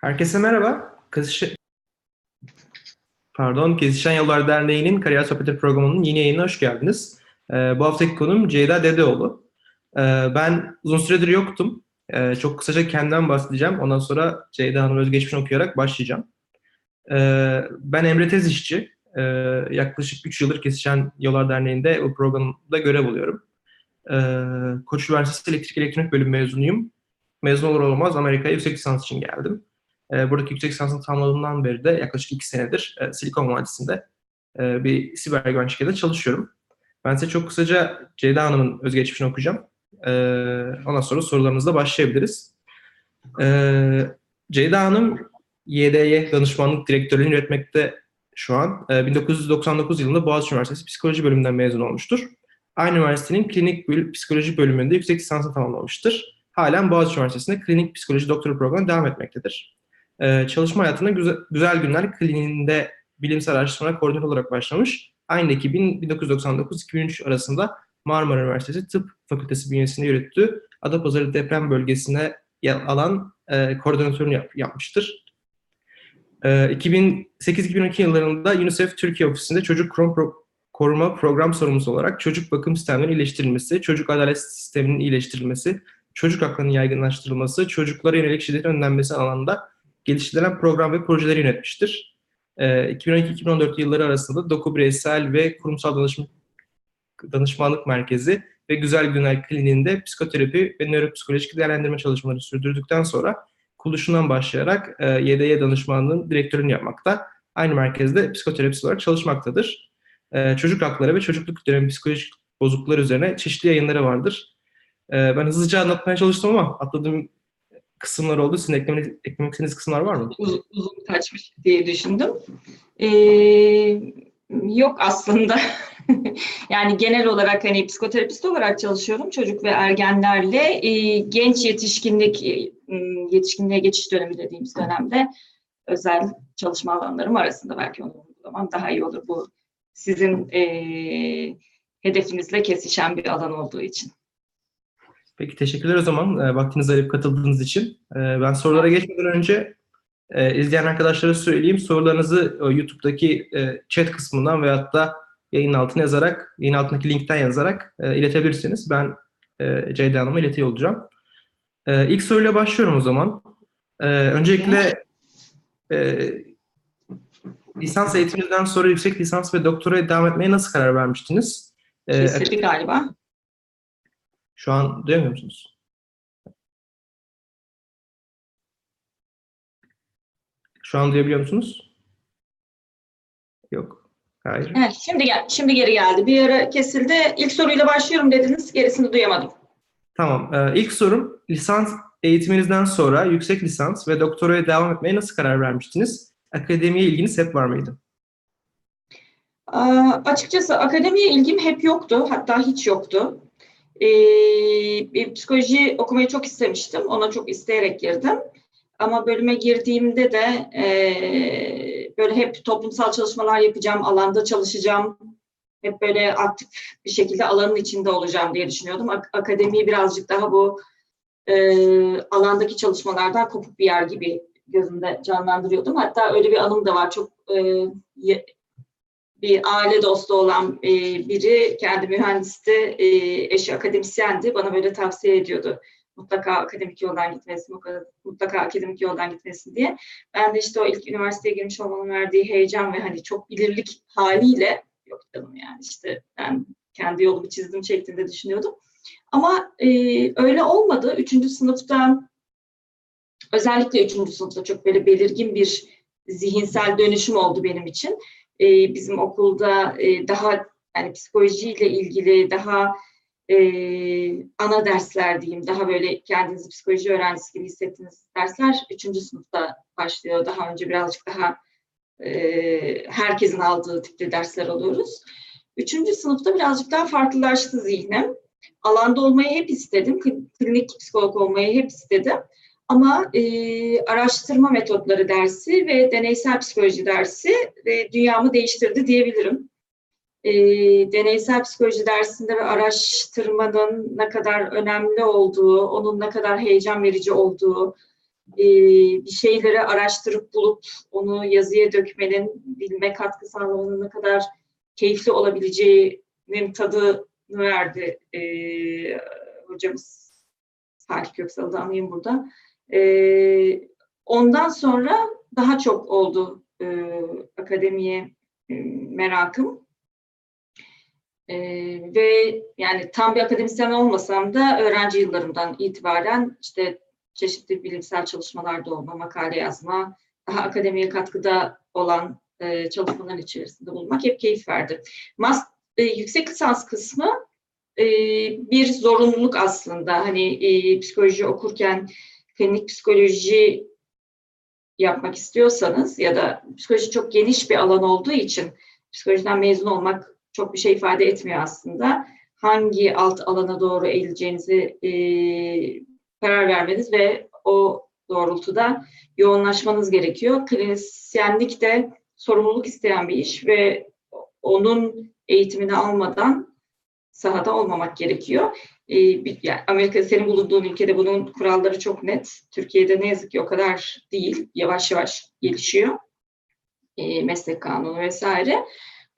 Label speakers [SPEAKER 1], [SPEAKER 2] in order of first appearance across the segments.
[SPEAKER 1] Herkese merhaba. Kesişen... Pardon, Kesişen Yollar Derneği'nin Kariyer Sohbetleri programının yeni yayınına hoş geldiniz. Ee, bu haftaki konum Ceyda Dedeoğlu. Ee, ben uzun süredir yoktum. Ee, çok kısaca kendimden bahsedeceğim. Ondan sonra Ceyda Hanım özgeçmişini okuyarak başlayacağım. Ee, ben Emre Tez işçi. Ee, yaklaşık 3 yıldır Kesişen Yollar Derneği'nde bu programda görev alıyorum. Ee, Koç Üniversitesi Elektrik Elektronik Bölüm mezunuyum. Mezun olur olmaz Amerika'ya yüksek lisans için geldim. E, buradaki yüksek lisansını tamamladığımdan beri de yaklaşık iki senedir e, Silikon Vadisi'nde e, bir siber güvenlik şirketinde çalışıyorum. Ben size çok kısaca Ceyda Hanım'ın özgeçmişini okuyacağım. E, ondan sonra sorularınızla başlayabiliriz. E, Ceyda Hanım YDY danışmanlık direktörlüğünü yönetmekte şu an. E, 1999 yılında Boğaziçi Üniversitesi Psikoloji bölümünden mezun olmuştur. Aynı üniversitenin klinik böl- psikoloji bölümünde yüksek lisansını tamamlamıştır. Halen Boğaziçi Üniversitesi'nde klinik psikoloji doktora programı devam etmektedir. Ee, çalışma hayatında güzel, güzel Günler Kliniğinde bilimsel araştırma koordinatör olarak başlamış. Aynı ekibin 1999-2003 arasında Marmara Üniversitesi Tıp Fakültesi bünyesinde yürüttüğü Adapazarı deprem bölgesine alan e, koordinatörünü yap, yapmıştır. E, 2008-2012 yıllarında UNICEF Türkiye ofisinde çocuk koruma program sorumlusu olarak çocuk bakım sistemlerinin iyileştirilmesi, çocuk adalet sisteminin iyileştirilmesi, çocuk haklarının yaygınlaştırılması, çocuklara yönelik şiddetin önlenmesi alanında geliştirilen program ve projeleri yönetmiştir. Ee, 2012-2014 yılları arasında Doku Bireysel ve Kurumsal Danışma, Danışmanlık Merkezi ve Güzel Günler Kliniğinde psikoterapi ve nöropsikolojik değerlendirme çalışmaları sürdürdükten sonra kuruluşundan başlayarak e, YDY danışmanlığının direktörünü yapmakta. Aynı merkezde psikoterapist olarak çalışmaktadır. E, çocuk hakları ve çocukluk dönemi psikolojik bozukluklar üzerine çeşitli yayınları vardır. E, ben hızlıca anlatmaya çalıştım ama atladığım kısımlar oldu. Sizin eklemek, eklemek istediğiniz kısımlar var mı?
[SPEAKER 2] uzun, uzun kaçmış diye düşündüm. Ee, yok aslında. yani genel olarak hani psikoterapist olarak çalışıyorum çocuk ve ergenlerle e, genç yetişkinlik e, yetişkinliğe geçiş dönemi dediğimiz dönemde özel çalışma alanlarım arasında belki onu uygulamam daha iyi olur bu sizin e, hedefinizle kesişen bir alan olduğu için.
[SPEAKER 1] Peki teşekkürler o zaman e, vaktinizi ayırıp katıldığınız için. E, ben sorulara geçmeden önce e, izleyen arkadaşlara söyleyeyim. Sorularınızı e, YouTube'daki e, chat kısmından veyahut da yayın altına yazarak, yayın altındaki linkten yazarak e, iletebilirsiniz. Ben e, Ceyda Hanım'a iletiyor olacağım. E, ilk soruyla başlıyorum o zaman. E, öncelikle e, lisans eğitiminizden sonra yüksek lisans ve doktoraya devam etmeye nasıl karar vermiştiniz? E,
[SPEAKER 2] Kesildi galiba.
[SPEAKER 1] Şu an duyamıyor musunuz? Şu an duyabiliyor musunuz? Yok. Hayır.
[SPEAKER 2] Evet, şimdi gel, şimdi geri geldi. Bir ara kesildi. İlk soruyla başlıyorum dediniz. Gerisini duyamadım.
[SPEAKER 1] Tamam. Ee, ilk sorum lisans eğitiminizden sonra yüksek lisans ve doktoraya devam etmeye nasıl karar vermiştiniz? Akademiye ilginiz hep var mıydı?
[SPEAKER 2] Aa, açıkçası akademiye ilgim hep yoktu. Hatta hiç yoktu. Bir psikoloji okumayı çok istemiştim. Ona çok isteyerek girdim. Ama bölüme girdiğimde de e, böyle hep toplumsal çalışmalar yapacağım, alanda çalışacağım. Hep böyle aktif bir şekilde alanın içinde olacağım diye düşünüyordum. Ak- akademiyi birazcık daha bu e, alandaki çalışmalardan kopuk bir yer gibi gözümde canlandırıyordum. Hatta öyle bir anım da var. Çok e, bir aile dostu olan e, biri, kendi mühendisti, e, eşi akademisyendi. Bana böyle tavsiye ediyordu. Mutlaka akademik yoldan gitmesin, mutlaka, akademik yoldan gitmesin diye. Ben de işte o ilk üniversiteye girmiş olmanın verdiği heyecan ve hani çok bilirlik haliyle yok canım yani işte ben kendi yolumu çizdim şeklinde düşünüyordum. Ama e, öyle olmadı. Üçüncü sınıfta özellikle üçüncü sınıfta çok böyle belirgin bir zihinsel dönüşüm oldu benim için. E, bizim okulda e, daha yani psikolojiyle ilgili daha e, ana dersler diyeyim, daha böyle kendinizi psikoloji öğrencisi gibi hissettiğiniz dersler üçüncü sınıfta başlıyor. Daha önce birazcık daha e, herkesin aldığı tipte dersler alıyoruz. Üçüncü sınıfta birazcık daha farklılaştı zihnim. Alanda olmayı hep istedim. Kl- Klinik psikolog olmayı hep istedim. Ama e, araştırma metotları dersi ve deneysel psikoloji dersi e, dünyamı değiştirdi diyebilirim. E, deneysel psikoloji dersinde ve araştırmanın ne kadar önemli olduğu, onun ne kadar heyecan verici olduğu, e, bir şeyleri araştırıp bulup onu yazıya dökmenin, bilme katkı sağlamanın ne kadar keyifli olabileceğinin tadını verdi e, hocamız Salih Köksal'ı da anayım burada. E, ondan sonra daha çok oldu e, akademiye e, merakım. E, ve yani tam bir akademisyen olmasam da öğrenci yıllarımdan itibaren işte çeşitli bilimsel çalışmalarda olma, makale yazma, daha akademiye katkıda olan e, çalışmaların içerisinde bulunmak hep keyif verdi. Mas e, yüksek lisans kısmı e, bir zorunluluk aslında. Hani e, psikoloji okurken klinik psikoloji yapmak istiyorsanız ya da psikoloji çok geniş bir alan olduğu için psikolojiden mezun olmak çok bir şey ifade etmiyor aslında. Hangi alt alana doğru eğileceğinizi e, karar vermeniz ve o doğrultuda yoğunlaşmanız gerekiyor. Klinisyenlik de sorumluluk isteyen bir iş ve onun eğitimini almadan sahada olmamak gerekiyor. Ee, Amerika senin bulunduğun ülkede bunun kuralları çok net. Türkiye'de ne yazık ki o kadar değil. Yavaş yavaş gelişiyor. E, meslek kanunu vesaire.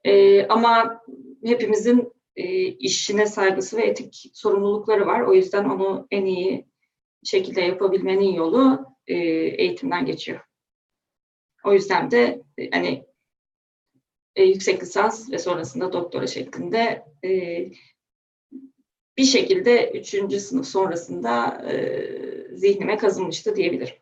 [SPEAKER 2] E, ama hepimizin e, işine saygısı ve etik sorumlulukları var. O yüzden onu en iyi şekilde yapabilmenin yolu e, eğitimden geçiyor. O yüzden de e, hani yüksek lisans ve sonrasında doktora şeklinde e, bir şekilde üçüncü sınıf sonrasında e, zihnime kazınmıştı diyebilirim.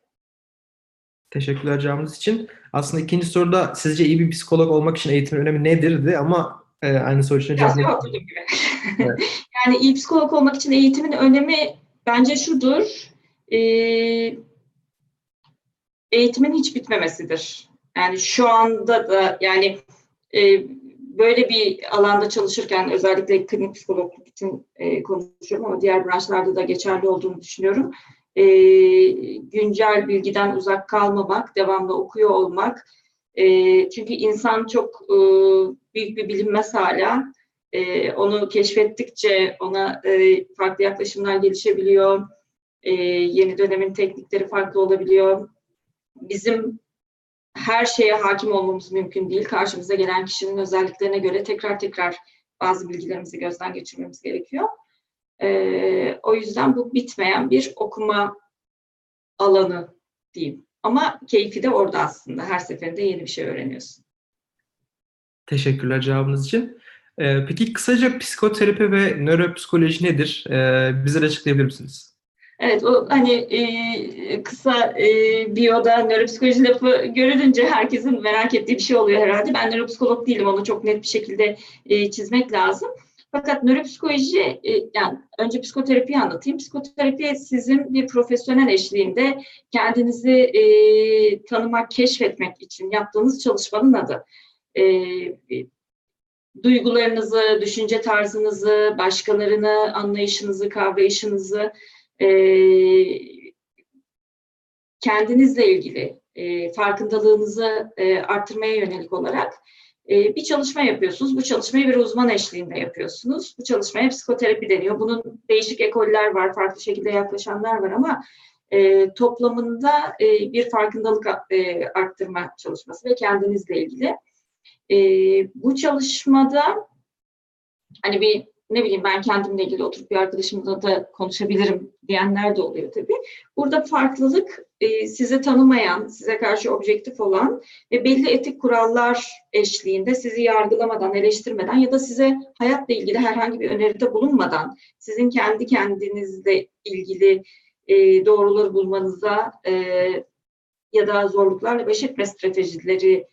[SPEAKER 1] Teşekkürler cevabınız için. Aslında ikinci soruda sizce iyi bir psikolog olmak için eğitimin önemi nedirdi ama e, aynı soru için cevap
[SPEAKER 2] gibi. Evet. yani iyi psikolog olmak için eğitimin önemi bence şudur. E, eğitimin hiç bitmemesidir. Yani şu anda da yani e, böyle bir alanda çalışırken özellikle klinik psikologluk için e, konuşuyorum ama diğer branşlarda da geçerli olduğunu düşünüyorum. E, güncel bilgiden uzak kalmamak, devamlı okuyor olmak. E, çünkü insan çok e, büyük bir bilinmez hala. E, onu keşfettikçe ona e, farklı yaklaşımlar gelişebiliyor. E, yeni dönemin teknikleri farklı olabiliyor. Bizim her şeye hakim olmamız mümkün değil. Karşımıza gelen kişinin özelliklerine göre tekrar tekrar bazı bilgilerimizi gözden geçirmemiz gerekiyor. Ee, o yüzden bu bitmeyen bir okuma alanı diyeyim. Ama keyfi de orada aslında. Her seferinde yeni bir şey öğreniyorsun.
[SPEAKER 1] Teşekkürler cevabınız için. Ee, peki kısaca psikoterapi ve nöropsikoloji nedir? Ee, bize açıklayabilir misiniz?
[SPEAKER 2] Evet, o hani e, kısa e, biyoda nöropsikoloji lafı görülünce herkesin merak ettiği bir şey oluyor herhalde. Ben nöropsikolog değilim, onu çok net bir şekilde e, çizmek lazım. Fakat nöropsikoloji, yani önce psikoterapiyi anlatayım. Psikoterapi sizin bir profesyonel eşliğinde kendinizi e, tanımak, keşfetmek için yaptığınız çalışmanın adı. E, duygularınızı, düşünce tarzınızı, başkalarını anlayışınızı, kavrayışınızı, e, kendinizle ilgili e, farkındalığınızı e, arttırmaya yönelik olarak e, bir çalışma yapıyorsunuz. Bu çalışmayı bir uzman eşliğinde yapıyorsunuz. Bu çalışmaya psikoterapi deniyor. Bunun değişik ekoller var, farklı şekilde yaklaşanlar var ama toplamında bir farkındalık arttırma çalışması ve kendinizle ilgili. Bu çalışmada hani bir ne bileyim ben kendimle ilgili oturup bir arkadaşımla da konuşabilirim diyenler de oluyor tabii. Burada farklılık e, sizi tanımayan, size karşı objektif olan ve belli etik kurallar eşliğinde sizi yargılamadan, eleştirmeden ya da size hayatla ilgili herhangi bir öneride bulunmadan sizin kendi kendinizle ilgili e, doğruları bulmanıza e, ya da zorluklarla baş etme stratejileri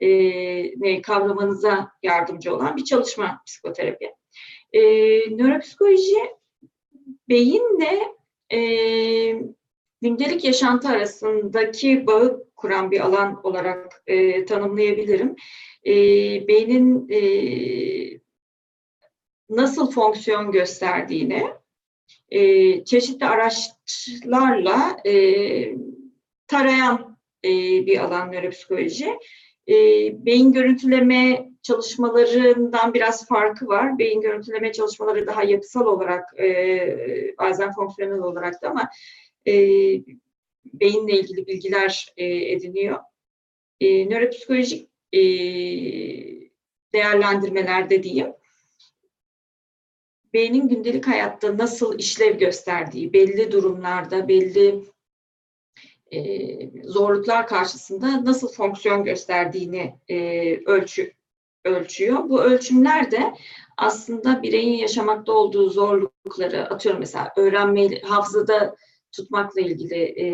[SPEAKER 2] e, kavramanıza yardımcı olan bir çalışma psikoterapi. E, nöropsikoloji beyinle e, gündelik yaşantı arasındaki bağı kuran bir alan olarak e, tanımlayabilirim. E, beynin e, nasıl fonksiyon gösterdiğini e, çeşitli araçlarla e, tarayan e, bir alan nöropsikoloji. E, beyin görüntüleme çalışmalarından biraz farkı var. Beyin görüntüleme çalışmaları daha yapısal olarak, e, bazen fonksiyonel olarak da ama e, beyinle ilgili bilgiler e, ediniyor. E, nöropsikolojik e, değerlendirmelerde diyeyim, beynin gündelik hayatta nasıl işlev gösterdiği, belli durumlarda, belli e, zorluklar karşısında nasıl fonksiyon gösterdiğini e, ölçü, ölçüyor. Bu ölçümler de aslında bireyin yaşamakta olduğu zorlukları, atıyorum mesela öğrenme, hafızada tutmakla ilgili e,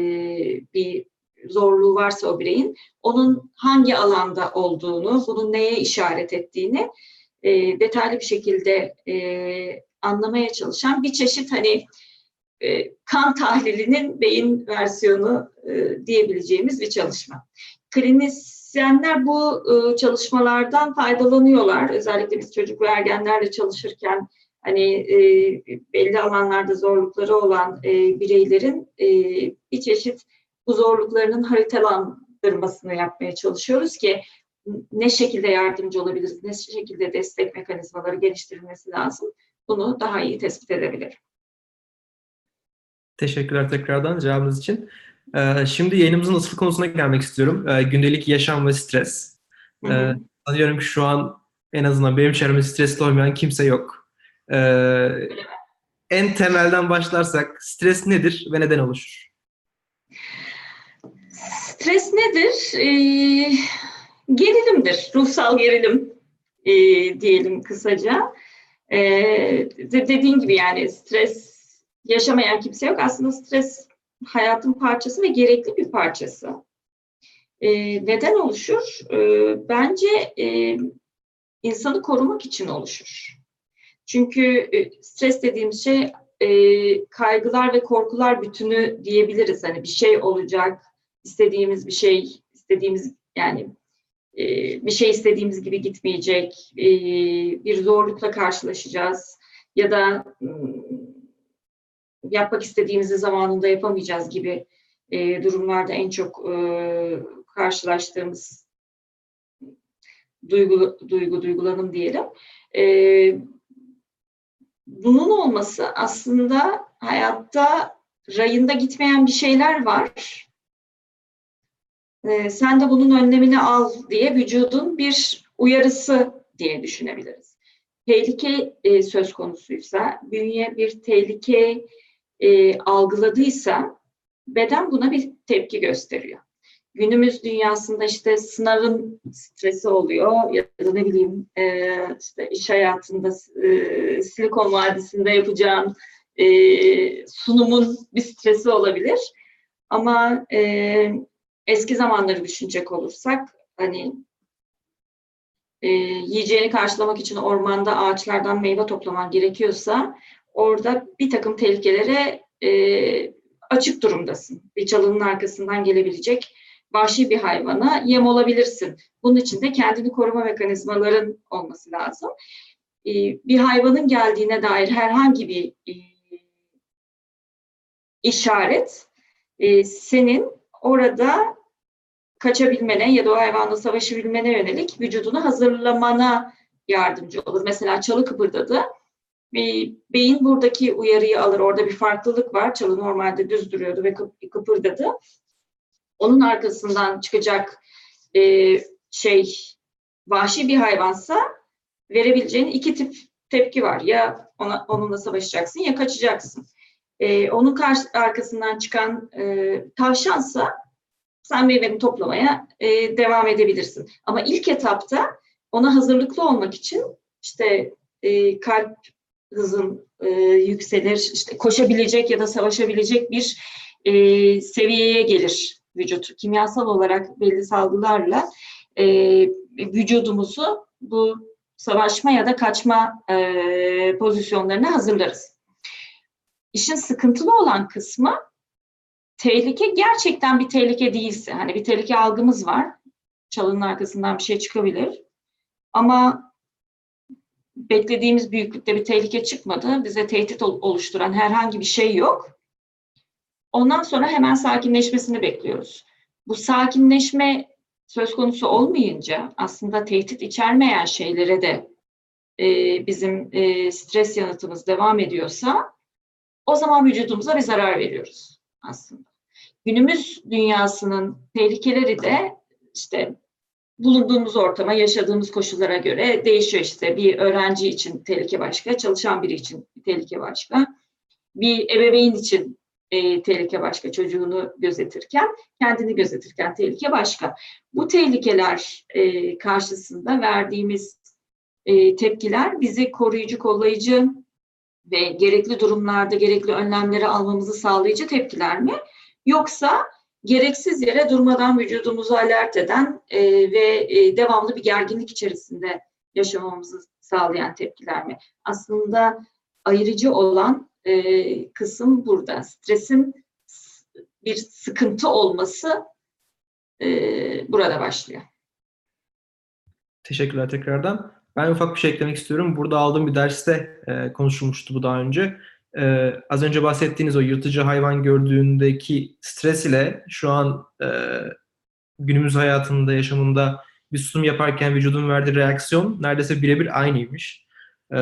[SPEAKER 2] bir zorluğu varsa o bireyin, onun hangi alanda olduğunu, bunun neye işaret ettiğini e, detaylı bir şekilde e, anlamaya çalışan bir çeşit hani e, kan tahlilinin beyin versiyonu e, diyebileceğimiz bir çalışma. Klinisyenler bu e, çalışmalardan faydalanıyorlar. Özellikle biz çocuk ve ergenlerle çalışırken hani e, belli alanlarda zorlukları olan e, bireylerin bir çeşit bu zorluklarının haritalandırmasını yapmaya çalışıyoruz ki ne şekilde yardımcı olabiliriz, ne şekilde destek mekanizmaları geliştirilmesi lazım. Bunu daha iyi tespit edebilirim.
[SPEAKER 1] Teşekkürler tekrardan cevabınız için. Ee, şimdi yayınımızın asıl konusuna gelmek istiyorum. Ee, gündelik yaşam ve stres.
[SPEAKER 2] Hı hı.
[SPEAKER 1] Ee, sanıyorum ki şu an en azından benim çevremde stresli olmayan kimse yok. En temelden başlarsak stres nedir ve neden oluşur?
[SPEAKER 2] Stres nedir? Ee, gerilimdir, ruhsal gerilim e, diyelim kısaca. Ee, de- dediğin gibi yani stres yaşamayan kimse yok. Aslında stres hayatın parçası ve gerekli bir parçası. Ee, neden oluşur? Ee, bence e, insanı korumak için oluşur. Çünkü e, stres dediğimiz şey e, kaygılar ve korkular bütünü diyebiliriz. Hani bir şey olacak, istediğimiz bir şey, istediğimiz yani e, bir şey istediğimiz gibi gitmeyecek, e, bir zorlukla karşılaşacağız ya da mm, yapmak istediğimizi zamanında yapamayacağız gibi e, durumlarda en çok e, karşılaştığımız duygu, duygu duygulanım diyelim. E, bunun olması aslında hayatta rayında gitmeyen bir şeyler var. E, sen de bunun önlemini al diye vücudun bir uyarısı diye düşünebiliriz. Tehlike e, söz konusuysa, bünye bir tehlike e, algıladıysa beden buna bir tepki gösteriyor. Günümüz dünyasında işte sınavın stresi oluyor ya da ne bileyim e, işte iş hayatında e, Silikon Vadisi'nde yapacağın e, sunumun bir stresi olabilir. Ama e, eski zamanları düşünecek olursak hani e, yiyeceğini karşılamak için ormanda ağaçlardan meyve toplaman gerekiyorsa orada bir takım tehlikelere e, açık durumdasın. Bir çalının arkasından gelebilecek vahşi bir hayvana yem olabilirsin. Bunun için de kendini koruma mekanizmaların olması lazım. E, bir hayvanın geldiğine dair herhangi bir e, işaret e, senin orada kaçabilmene ya da o hayvanla savaşabilmene yönelik vücudunu hazırlamana yardımcı olur. Mesela çalı kıpırdadı. E, beyin buradaki uyarıyı alır. Orada bir farklılık var. Çalı normalde düz duruyordu ve kıp- kıpırdadı. Onun arkasından çıkacak e, şey vahşi bir hayvansa verebileceğin iki tip tepki var. Ya ona, onunla savaşacaksın ya kaçacaksın. E, onun karşı, arkasından çıkan e, tavşansa sen meyveni toplamaya e, devam edebilirsin. Ama ilk etapta ona hazırlıklı olmak için işte e, kalp hızın e, yükselir, işte koşabilecek ya da savaşabilecek bir e, seviyeye gelir vücut. Kimyasal olarak belli salgılarla e, vücudumuzu bu savaşma ya da kaçma e, pozisyonlarına hazırlarız. İşin sıkıntılı olan kısmı tehlike gerçekten bir tehlike değilse, hani bir tehlike algımız var. Çalının arkasından bir şey çıkabilir. Ama beklediğimiz büyüklükte bir tehlike çıkmadı. Bize tehdit oluşturan herhangi bir şey yok. Ondan sonra hemen sakinleşmesini bekliyoruz. Bu sakinleşme söz konusu olmayınca aslında tehdit içermeyen şeylere de e, bizim e, stres yanıtımız devam ediyorsa o zaman vücudumuza bir zarar veriyoruz aslında. günümüz dünyasının tehlikeleri de işte bulunduğumuz ortama, yaşadığımız koşullara göre değişiyor işte. Bir öğrenci için tehlike başka, çalışan biri için tehlike başka. Bir ebeveyn için e, tehlike başka, çocuğunu gözetirken, kendini gözetirken tehlike başka. Bu tehlikeler e, karşısında verdiğimiz e, tepkiler bizi koruyucu, kollayıcı ve gerekli durumlarda gerekli önlemleri almamızı sağlayıcı tepkiler mi? Yoksa gereksiz yere durmadan vücudumuzu alert eden e, ve e, devamlı bir gerginlik içerisinde yaşamamızı sağlayan tepkiler mi? Aslında ayırıcı olan e, kısım burada. Stresin bir sıkıntı olması e, burada başlıyor.
[SPEAKER 1] Teşekkürler tekrardan. Ben ufak bir şey eklemek istiyorum. Burada aldığım bir derste e, konuşulmuştu bu daha önce. E, az önce bahsettiğiniz o yırtıcı hayvan gördüğündeki stres ile şu an e, günümüz hayatında, yaşamında bir sunum yaparken vücudun verdiği reaksiyon neredeyse birebir aynıymış. E,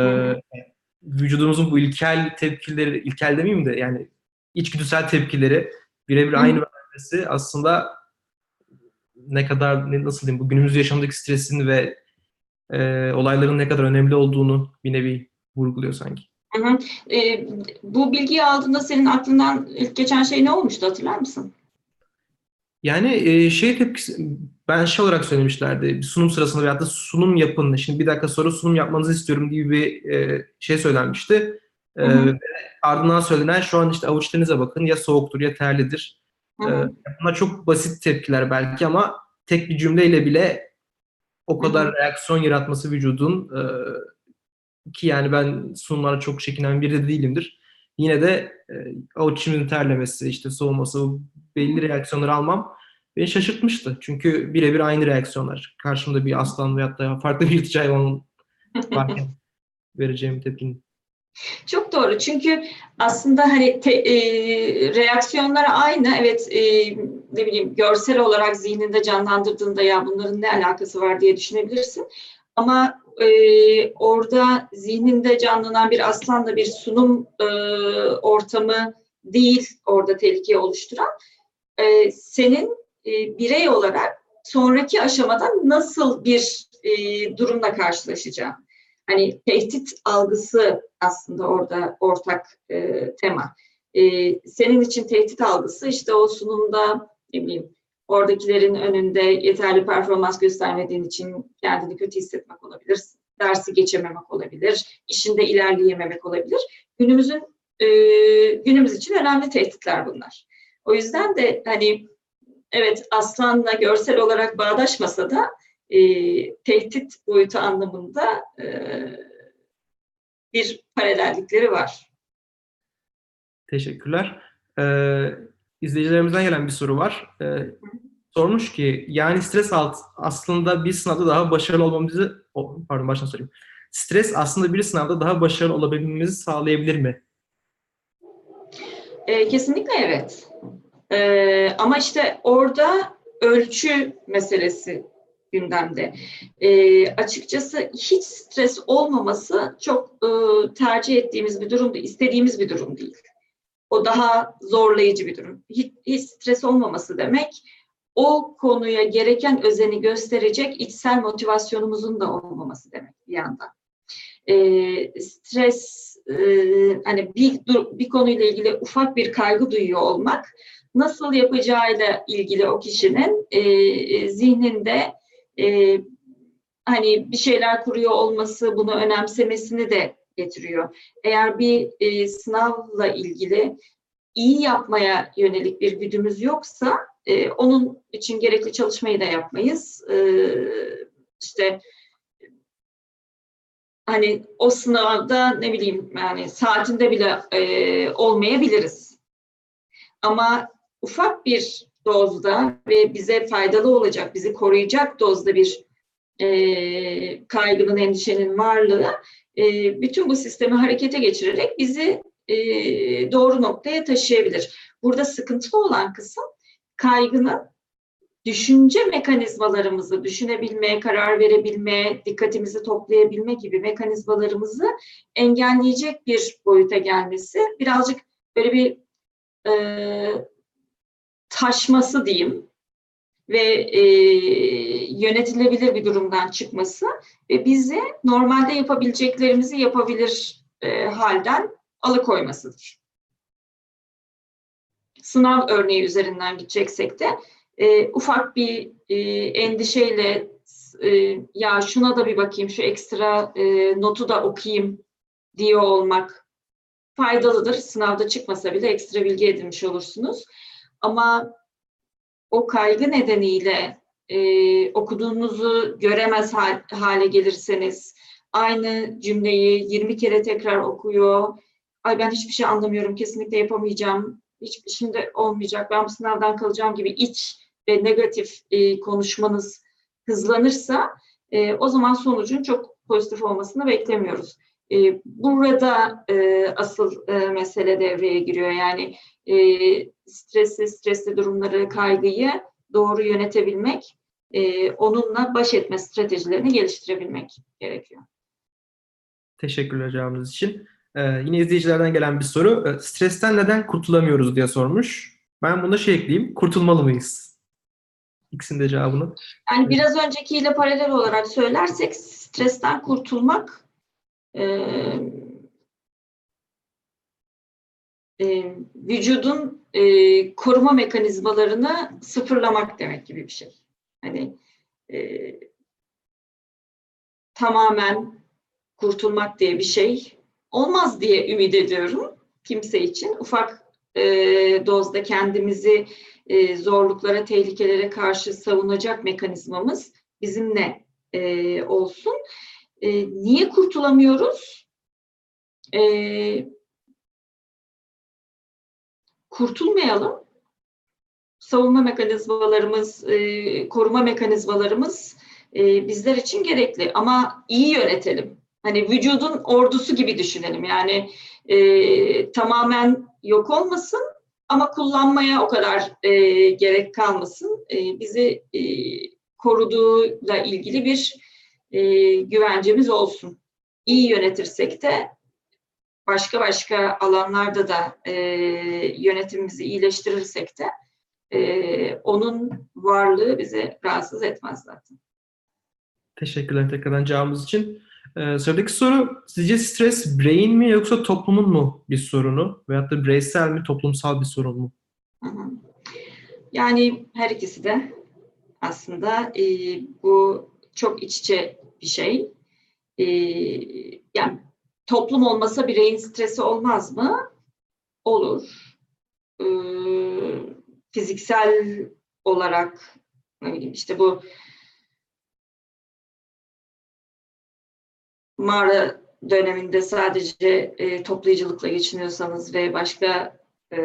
[SPEAKER 1] vücudumuzun bu ilkel tepkileri, ilkel demeyeyim de yani içgüdüsel tepkileri birebir aynı vermesi aslında ne kadar ne- nasıl diyeyim bu günümüz yaşamındaki stresin ve e, olayların ne kadar önemli olduğunu bir nevi vurguluyor sanki.
[SPEAKER 2] Hı hı. E, bu bilgiyi aldığında senin aklından ilk geçen şey ne olmuştu hatırlar mısın?
[SPEAKER 1] Yani e, şey tepkisi ben şey olarak söylemişlerdi sunum sırasında veyahut da sunum yapın şimdi bir dakika sonra sunum yapmanızı istiyorum gibi bir e, şey söylenmişti. E,
[SPEAKER 2] Hı hı.
[SPEAKER 1] ve ardından söylenen şu an işte avuçlarınıza bakın ya soğuktur ya terlidir.
[SPEAKER 2] Hı hı.
[SPEAKER 1] E, bunlar çok basit tepkiler belki ama tek bir cümleyle bile o kadar
[SPEAKER 2] Hı hı.
[SPEAKER 1] reaksiyon yaratması vücudun e, ki yani ben sunumlara çok çekinen biri de değilimdir. Yine de e, içimin terlemesi, işte soğuması, belli reaksiyonları almam beni şaşırtmıştı. Çünkü birebir aynı reaksiyonlar. Karşımda bir aslan veyahut da farklı bir yırtıcı hayvan varken vereceğim tepkinin.
[SPEAKER 2] Çok doğru. Çünkü aslında hani te, e, reaksiyonlar aynı. Evet e, ne bileyim görsel olarak zihninde canlandırdığında ya bunların ne alakası var diye düşünebilirsin. Ama e, orada zihninde canlanan bir aslanla bir sunum e, ortamı değil orada tehlikeyi oluşturan. E, senin e, birey olarak sonraki aşamada nasıl bir e, durumla karşılaşacağın. Hani tehdit algısı aslında orada ortak e, tema. E, senin için tehdit algısı işte o sunumda ne bileyim oradakilerin önünde yeterli performans göstermediğin için kendini kötü hissetmek olabilir, dersi geçememek olabilir, işinde ilerleyememek olabilir. Günümüzün e, günümüz için önemli tehditler bunlar. O yüzden de hani evet aslanla görsel olarak bağdaşmasa da e, tehdit boyutu anlamında e, bir paralellikleri var.
[SPEAKER 1] Teşekkürler. Ee, izleyicilerimizden gelen bir soru var. Ee, sormuş ki yani stres alt aslında bir sınavda daha başarılı olmamızı pardon baştan sorayım. Stres aslında bir sınavda daha başarılı olabilmemizi sağlayabilir mi?
[SPEAKER 2] E, kesinlikle evet. E, ama işte orada ölçü meselesi gündemde. E, açıkçası hiç stres olmaması çok e, tercih ettiğimiz bir durum değil, istediğimiz bir durum değil. O daha zorlayıcı bir durum. Hiç, hiç stres olmaması demek o konuya gereken özeni gösterecek içsel motivasyonumuzun da olmaması demek bir yandan. E, stres e, hani bir, bir konuyla ilgili ufak bir kaygı duyuyor olmak nasıl yapacağıyla ilgili o kişinin e, zihninde e, hani bir şeyler kuruyor olması, bunu önemsemesini de getiriyor. Eğer bir e, sınavla ilgili iyi yapmaya yönelik bir güdümüz yoksa e, onun için gerekli çalışmayı da yapmayız. E, işte hani o sınavda ne bileyim yani saatinde bile e, olmayabiliriz. Ama ufak bir dozda ve bize faydalı olacak, bizi koruyacak dozda bir e, kaygının, endişenin varlığı e, bütün bu sistemi harekete geçirerek bizi e, doğru noktaya taşıyabilir. Burada sıkıntılı olan kısım kaygının düşünce mekanizmalarımızı, düşünebilme, karar verebilme, dikkatimizi toplayabilme gibi mekanizmalarımızı engelleyecek bir boyuta gelmesi birazcık böyle bir e, taşması diyeyim ve e, yönetilebilir bir durumdan çıkması ve bizi normalde yapabileceklerimizi yapabilir e, halden alıkoymasıdır. Sınav örneği üzerinden gideceksek de e, ufak bir e, endişeyle e, ya şuna da bir bakayım, şu ekstra e, notu da okuyayım diyor olmak faydalıdır. Sınavda çıkmasa bile ekstra bilgi edinmiş olursunuz. Ama o kaygı nedeniyle e, okuduğunuzu göremez hal, hale gelirseniz, aynı cümleyi 20 kere tekrar okuyor, ay ben hiçbir şey anlamıyorum, kesinlikle yapamayacağım, hiçbir şimdi olmayacak, ben bu sınavdan kalacağım gibi iç ve negatif e, konuşmanız hızlanırsa e, o zaman sonucun çok pozitif olmasını beklemiyoruz. E, burada e, asıl e, mesele devreye giriyor. Yani e, stresli, stresli durumları, kaygıyı doğru yönetebilmek, e, onunla baş etme stratejilerini geliştirebilmek gerekiyor.
[SPEAKER 1] Teşekkürler cevabınız için. Ee, yine izleyicilerden gelen bir soru. Ee, stresten neden kurtulamıyoruz diye sormuş. Ben buna şey ekleyeyim. Kurtulmalı mıyız? İkisinin de cevabını.
[SPEAKER 2] Yani biraz öncekiyle paralel olarak söylersek stresten kurtulmak e, vücudun e, koruma mekanizmalarını sıfırlamak demek gibi bir şey. Hani e, tamamen kurtulmak diye bir şey olmaz diye ümit ediyorum kimse için. Ufak e, dozda kendimizi e, zorluklara, tehlikelere karşı savunacak mekanizmamız bizimle e, olsun. E, niye kurtulamıyoruz? E, kurtulmayalım. Savunma mekanizmalarımız, e, koruma mekanizmalarımız e, bizler için gerekli ama iyi yönetelim. Hani vücudun ordusu gibi düşünelim. Yani e, tamamen yok olmasın ama kullanmaya o kadar e, gerek kalmasın. E, bizi e, koruduğuyla ilgili bir e, güvencemiz olsun. İyi yönetirsek de başka başka alanlarda da e, yönetimimizi iyileştirirsek de e, onun varlığı bizi rahatsız etmez zaten.
[SPEAKER 1] Teşekkürler tekrardan cevabınız için. Ee, sıradaki soru sizce stres brain mi yoksa toplumun mu bir sorunu veyahut da bireysel mi toplumsal bir sorun mu?
[SPEAKER 2] Hı hı. Yani her ikisi de aslında e, bu çok iç içe bir şey. E, yani toplum olmasa bireyin stresi olmaz mı? Olur. E, fiziksel olarak ne bileyim işte bu mağara döneminde sadece e, toplayıcılıkla geçiniyorsanız ve başka e,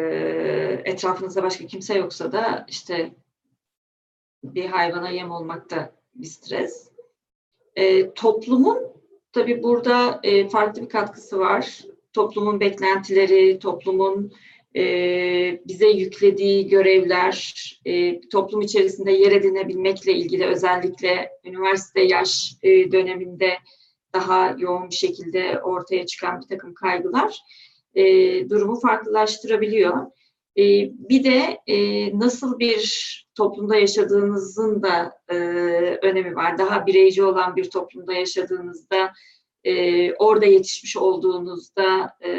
[SPEAKER 2] etrafınızda başka kimse yoksa da işte bir hayvana yem olmak da bir stres. E, toplumun tabii burada e, farklı bir katkısı var. Toplumun beklentileri, toplumun e, bize yüklediği görevler, e, toplum içerisinde yer edinebilmekle ilgili özellikle üniversite yaş e, döneminde daha yoğun bir şekilde ortaya çıkan bir takım kaygılar e, durumu farklılaştırabiliyor. E, bir de e, nasıl bir toplumda yaşadığınızın da e, önemi var. Daha bireyci olan bir toplumda yaşadığınızda, e, orada yetişmiş olduğunuzda e,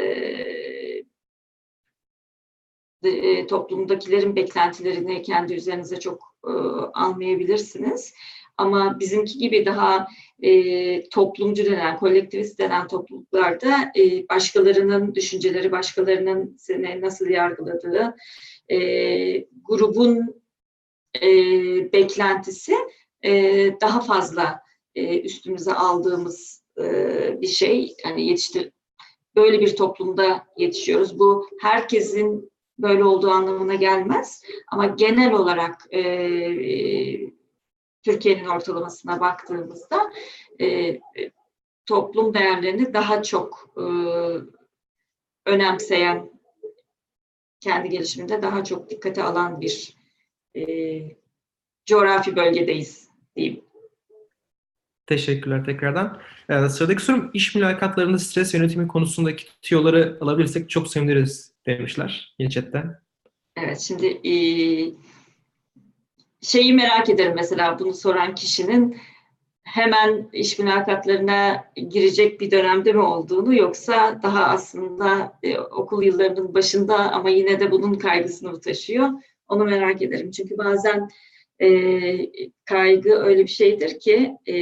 [SPEAKER 2] e, toplumdakilerin beklentilerini kendi üzerinize çok e, almayabilirsiniz. Ama bizimki gibi daha e, toplumcu denen, kolektivist denen topluluklarda e, başkalarının düşünceleri, başkalarının seni nasıl yargıladığı, e, grubun e, beklentisi e, daha fazla e, üstümüze aldığımız e, bir şey. Yani yetiştir böyle bir toplumda yetişiyoruz. Bu herkesin böyle olduğu anlamına gelmez. Ama genel olarak e, Türkiye'nin ortalamasına baktığımızda e, toplum değerlerini daha çok e, önemseyen, kendi gelişiminde daha çok dikkate alan bir e, coğrafi bölgedeyiz diyeyim.
[SPEAKER 1] Teşekkürler tekrardan. Ee, sıradaki sorum iş mülakatlarında stres yönetimi konusundaki tüyoları alabilirsek çok seviniriz demişler yine chatten.
[SPEAKER 2] Evet, şimdi e, şeyi merak ederim mesela bunu soran kişinin hemen iş mülakatlarına girecek bir dönemde mi olduğunu yoksa daha aslında e, okul yıllarının başında ama yine de bunun kaygısını mı taşıyor? Onu merak ederim. Çünkü bazen e, kaygı öyle bir şeydir ki e,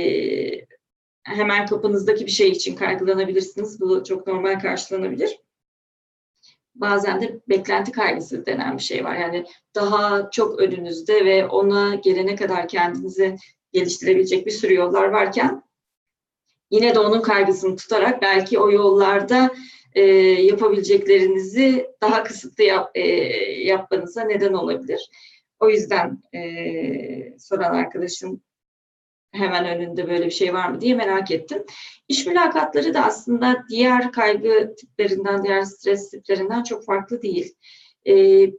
[SPEAKER 2] hemen kapınızdaki bir şey için kaygılanabilirsiniz. Bu çok normal karşılanabilir. Bazen de beklenti kaygısı denen bir şey var. Yani daha çok önünüzde ve ona gelene kadar kendinizi geliştirebilecek bir sürü yollar varken yine de onun kaygısını tutarak belki o yollarda e, yapabileceklerinizi daha kısıtlı yap, e, yapmanıza neden olabilir. O yüzden e, soran arkadaşın hemen önünde böyle bir şey var mı diye merak ettim. İş mülakatları da aslında diğer kaygı tiplerinden, diğer stres tiplerinden çok farklı değil. E,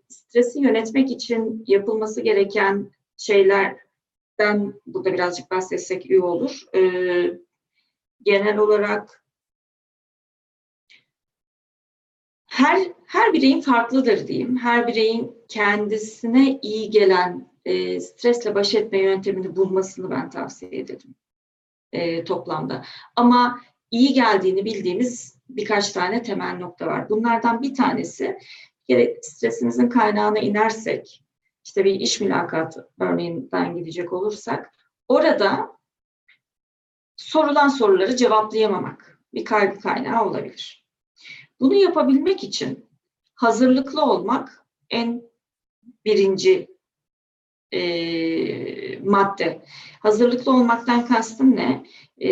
[SPEAKER 2] stresi yönetmek için yapılması gereken şeylerden burada birazcık bahsetsek iyi olur. E, genel olarak her her bireyin farklıdır diyeyim. Her bireyin kendisine iyi gelen e, stresle baş etme yöntemini bulmasını ben tavsiye ederim e, toplamda. Ama iyi geldiğini bildiğimiz birkaç tane temel nokta var. Bunlardan bir tanesi bir stresinizin kaynağına inersek, işte bir iş mülakatı örneğinden gidecek olursak, orada sorulan soruları cevaplayamamak bir kaygı kaynağı olabilir. Bunu yapabilmek için hazırlıklı olmak en birinci e, madde. Hazırlıklı olmaktan kastım ne? E,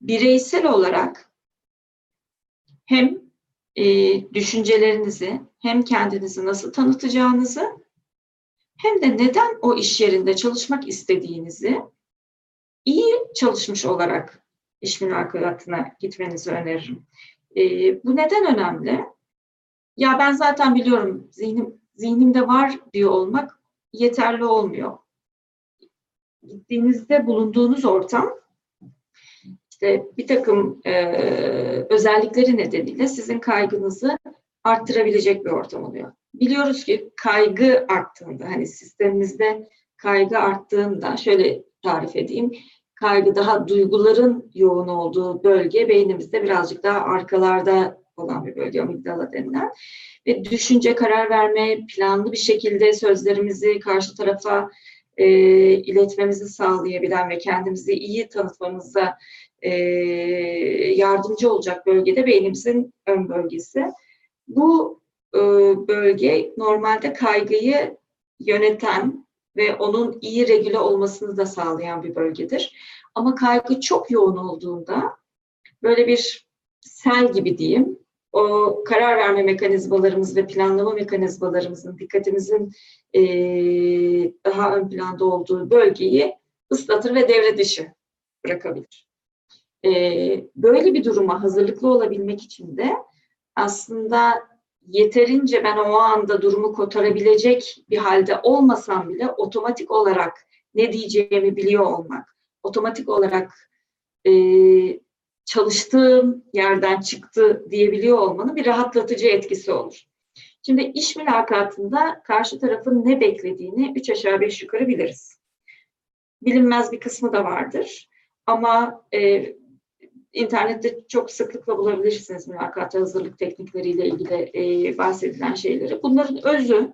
[SPEAKER 2] bireysel olarak hem e, düşüncelerinizi hem kendinizi nasıl tanıtacağınızı hem de neden o iş yerinde çalışmak istediğinizi iyi çalışmış olarak iş mülakatına gitmenizi öneririm. E, bu neden önemli? Ya ben zaten biliyorum zihnim zihnimde var diyor olmak yeterli olmuyor. Gittiğinizde bulunduğunuz ortam işte bir takım e, özellikleri nedeniyle sizin kaygınızı arttırabilecek bir ortam oluyor. Biliyoruz ki kaygı arttığında, hani sistemimizde kaygı arttığında, şöyle tarif edeyim, kaygı daha duyguların yoğun olduğu bölge beynimizde birazcık daha arkalarda olan bir bölge, amigdala denilen. Ve düşünce, karar verme, planlı bir şekilde sözlerimizi karşı tarafa e, iletmemizi sağlayabilen ve kendimizi iyi tanıtmamıza e, yardımcı olacak bölgede beynimizin ön bölgesi. Bu e, bölge normalde kaygıyı yöneten ve onun iyi regüle olmasını da sağlayan bir bölgedir. Ama kaygı çok yoğun olduğunda böyle bir sel gibi diyeyim, o karar verme mekanizmalarımız ve planlama mekanizmalarımızın dikkatimizin e, daha ön planda olduğu bölgeyi ıslatır ve devre dışı bırakabilir. E, böyle bir duruma hazırlıklı olabilmek için de aslında yeterince ben o anda durumu kotarabilecek bir halde olmasam bile otomatik olarak ne diyeceğimi biliyor olmak, otomatik olarak e, çalıştığım yerden çıktı diyebiliyor olmanın bir rahatlatıcı etkisi olur. Şimdi iş mülakatında karşı tarafın ne beklediğini üç aşağı beş yukarı biliriz. Bilinmez bir kısmı da vardır. Ama e, internette çok sıklıkla bulabilirsiniz mülakata hazırlık teknikleriyle ilgili e, bahsedilen şeyleri. Bunların özü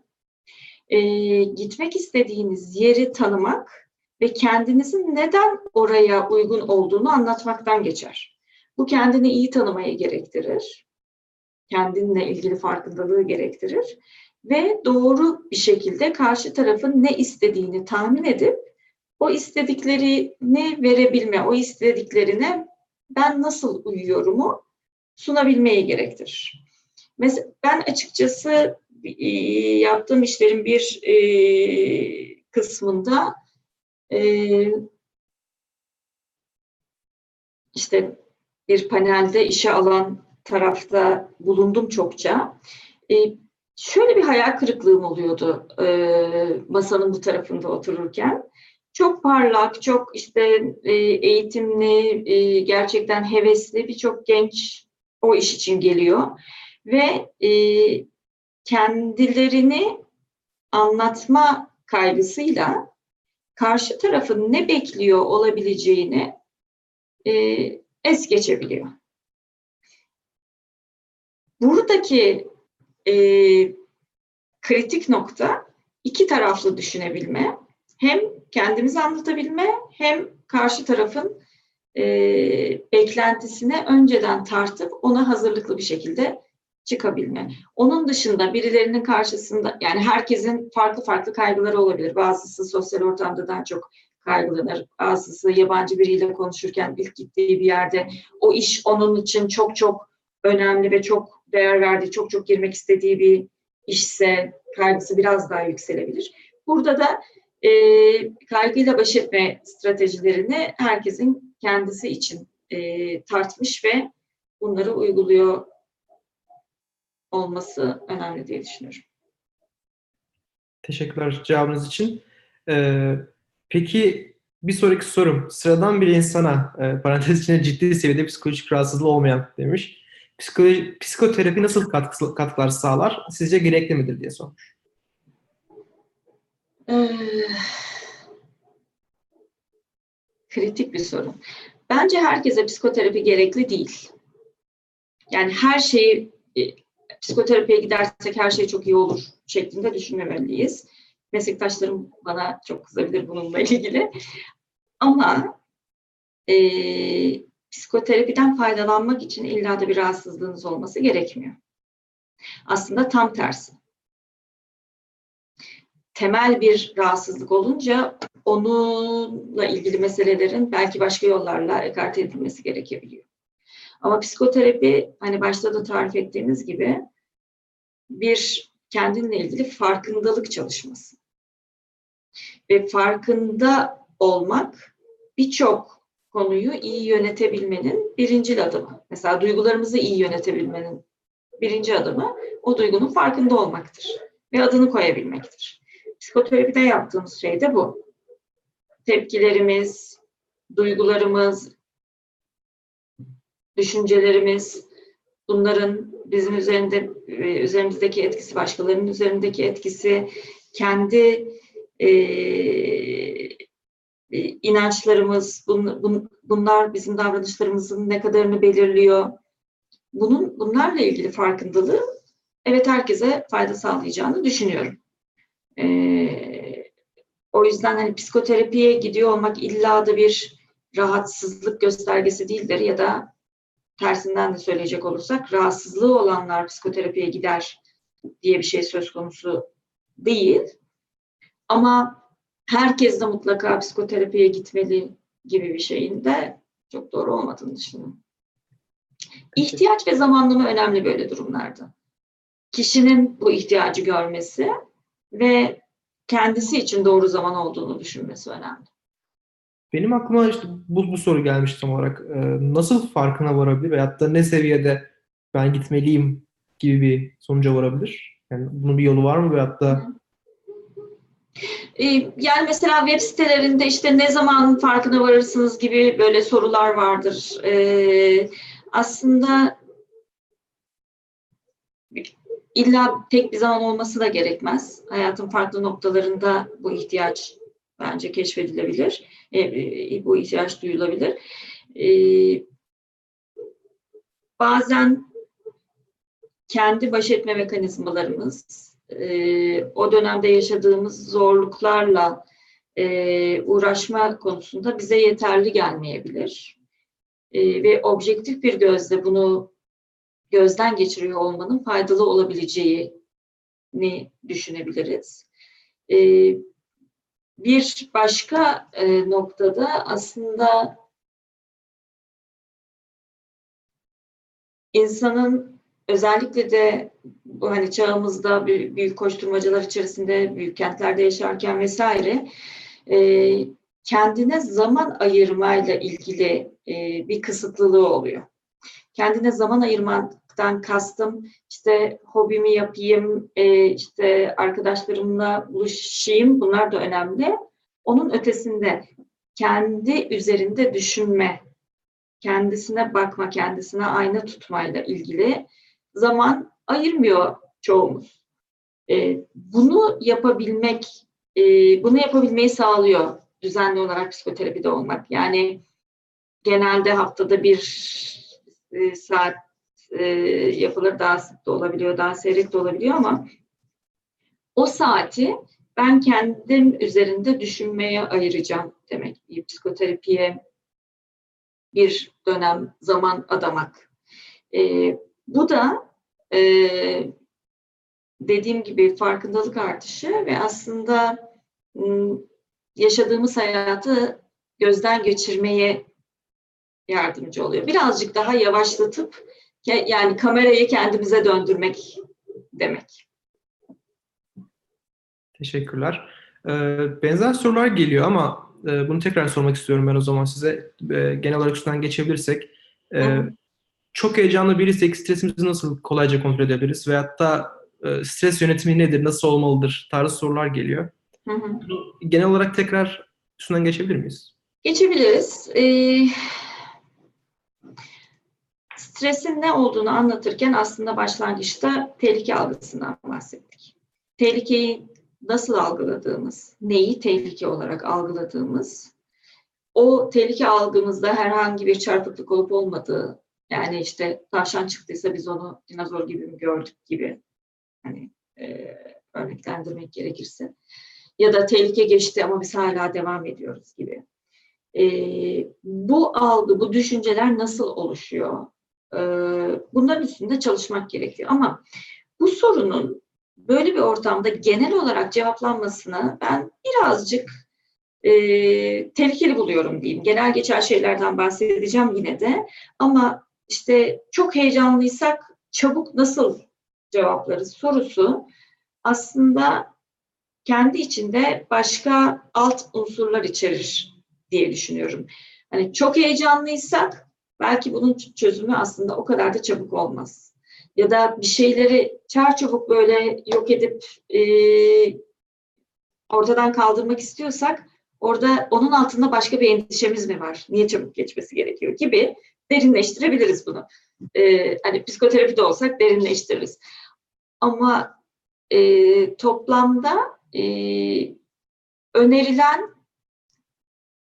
[SPEAKER 2] e, gitmek istediğiniz yeri tanımak ve kendinizin neden oraya uygun olduğunu anlatmaktan geçer. Bu kendini iyi tanımaya gerektirir. Kendinle ilgili farkındalığı gerektirir. Ve doğru bir şekilde karşı tarafın ne istediğini tahmin edip o istediklerini verebilme, o istediklerine ben nasıl uyuyorumu sunabilmeyi gerektirir. Mesela ben açıkçası e, yaptığım işlerin bir e, kısmında e, işte bir panelde işe alan tarafta bulundum çokça. Şöyle bir hayal kırıklığım oluyordu masanın bu tarafında otururken. Çok parlak, çok işte e, eğitimli, e, gerçekten hevesli birçok genç o iş için geliyor. Ve e, kendilerini anlatma kaygısıyla karşı tarafın ne bekliyor olabileceğini es geçebiliyor. Buradaki kritik nokta iki taraflı düşünebilme. Hem kendimizi anlatabilme hem karşı tarafın e, beklentisine önceden tartıp ona hazırlıklı bir şekilde çıkabilme. Onun dışında birilerinin karşısında yani herkesin farklı farklı kaygıları olabilir. Bazısı sosyal ortamda daha çok kaygılanır. Bazısı yabancı biriyle konuşurken ilk gittiği bir yerde o iş onun için çok çok önemli ve çok değer verdiği, çok çok girmek istediği bir işse kaygısı biraz daha yükselebilir. Burada da e, kaygıyla baş etme stratejilerini herkesin kendisi için e, tartmış ve bunları uyguluyor olması önemli diye düşünüyorum.
[SPEAKER 1] Teşekkürler cevabınız için. Ee, peki bir sonraki sorum. Sıradan bir insana, e, parantez içinde ciddi seviyede psikolojik rahatsızlığı olmayan demiş. Psikoloji, psikoterapi nasıl katkı, katkılar sağlar? Sizce gerekli midir diye sormuş.
[SPEAKER 2] Ee, kritik bir sorun. Bence herkese psikoterapi gerekli değil. Yani her şeyi e, psikoterapiye gidersek her şey çok iyi olur şeklinde düşünmemeliyiz. Meslektaşlarım bana çok kızabilir bununla ilgili. Ama e, psikoterapiden faydalanmak için illa da bir rahatsızlığınız olması gerekmiyor. Aslında tam tersi. Temel bir rahatsızlık olunca onunla ilgili meselelerin belki başka yollarla ekarte edilmesi gerekebiliyor. Ama psikoterapi hani başta da tarif ettiğimiz gibi bir kendinle ilgili farkındalık çalışması. Ve farkında olmak birçok konuyu iyi yönetebilmenin birinci adımı. Mesela duygularımızı iyi yönetebilmenin birinci adımı o duygunun farkında olmaktır ve adını koyabilmektir. Psikoterapide yaptığımız şey de bu. Tepkilerimiz, duygularımız, düşüncelerimiz, bunların bizim üzerinde üzerimizdeki etkisi, başkalarının üzerindeki etkisi, kendi e, inançlarımız, bun, bun, bunlar bizim davranışlarımızın ne kadarını belirliyor. Bunun bunlarla ilgili farkındalığı evet herkese fayda sağlayacağını düşünüyorum. Ee, o yüzden hani psikoterapiye gidiyor olmak illa da bir rahatsızlık göstergesi değildir ya da tersinden de söyleyecek olursak rahatsızlığı olanlar psikoterapiye gider diye bir şey söz konusu değil. Ama herkes de mutlaka psikoterapiye gitmeli gibi bir şeyin de çok doğru olmadığını düşünüyorum. İhtiyaç ve zamanlama önemli böyle durumlarda. Kişinin bu ihtiyacı görmesi ve kendisi için doğru zaman olduğunu düşünmesi önemli.
[SPEAKER 1] Benim aklıma işte bu, bu soru gelmiş tam olarak. Ee, nasıl farkına varabilir veyahut da ne seviyede ben gitmeliyim gibi bir sonuca varabilir? Yani bunun bir yolu var mı veyahut da
[SPEAKER 2] yani mesela web sitelerinde işte ne zaman farkına varırsınız gibi böyle sorular vardır. Ee, aslında illa tek bir zaman olması da gerekmez. Hayatın farklı noktalarında bu ihtiyaç bence keşfedilebilir. E, bu ihtiyaç duyulabilir. E, bazen kendi baş etme mekanizmalarımız, e, o dönemde yaşadığımız zorluklarla e, uğraşma konusunda bize yeterli gelmeyebilir. E, ve objektif bir gözle bunu gözden geçiriyor olmanın faydalı olabileceğini düşünebiliriz. E, bir başka e, noktada aslında insanın özellikle de hani çağımızda büyük koşturmacalar içerisinde büyük kentlerde yaşarken vesaire e, kendine zaman ayırmayla ilgili e, bir kısıtlılığı oluyor. Kendine zaman ayırmaktan kastım işte hobimi yapayım, e, işte arkadaşlarımla buluşayım bunlar da önemli. Onun ötesinde kendi üzerinde düşünme, kendisine bakma, kendisine ayna tutmayla ilgili zaman ayırmıyor çoğumuz. E, bunu yapabilmek, e, bunu yapabilmeyi sağlıyor düzenli olarak psikoterapide olmak. Yani genelde haftada bir e, saat e, yapılır, daha sık da olabiliyor, daha seyrek de olabiliyor ama o saati ben kendim üzerinde düşünmeye ayıracağım demek. Bir psikoterapiye bir dönem zaman adamak. E, bu da e, dediğim gibi farkındalık artışı ve aslında yaşadığımız hayatı gözden geçirmeye yardımcı oluyor. Birazcık daha yavaşlatıp yani kamerayı kendimize döndürmek demek.
[SPEAKER 1] Teşekkürler. Ee, benzer sorular geliyor ama e, bunu tekrar sormak istiyorum ben o zaman size. Genel olarak üstünden geçebilirsek. E, çok heyecanlı biriysek stresimizi nasıl kolayca kontrol edebiliriz? Veyahut da e, stres yönetimi nedir, nasıl olmalıdır tarzı sorular geliyor. Hı hı. Genel olarak tekrar üstünden geçebilir miyiz?
[SPEAKER 2] Geçebiliriz. Ee, stresin ne olduğunu anlatırken aslında başlangıçta tehlike algısından bahsettik. Tehlikeyi nasıl algıladığımız, neyi tehlike olarak algıladığımız, o tehlike algımızda herhangi bir çarpıklık olup olmadığı, yani işte tavşan çıktıysa biz onu dinozor gibi mi gördük gibi hani e, örneklendirmek gerekirse ya da tehlike geçti ama biz hala devam ediyoruz gibi. E, bu algı, bu düşünceler nasıl oluşuyor? E, bunların üstünde çalışmak gerekiyor. Ama bu sorunun böyle bir ortamda genel olarak cevaplanmasını ben birazcık e, tehlikeli buluyorum diyeyim. Genel geçer şeylerden bahsedeceğim yine de. Ama işte çok heyecanlıysak çabuk nasıl cevaplarız sorusu aslında kendi içinde başka alt unsurlar içerir diye düşünüyorum. Hani çok heyecanlıysak belki bunun çözümü aslında o kadar da çabuk olmaz. Ya da bir şeyleri çar çabuk böyle yok edip e, ortadan kaldırmak istiyorsak orada onun altında başka bir endişemiz mi var? Niye çabuk geçmesi gerekiyor gibi derinleştirebiliriz bunu. E, hani psikoterapide olsak derinleştiririz. Ama e, toplamda e, önerilen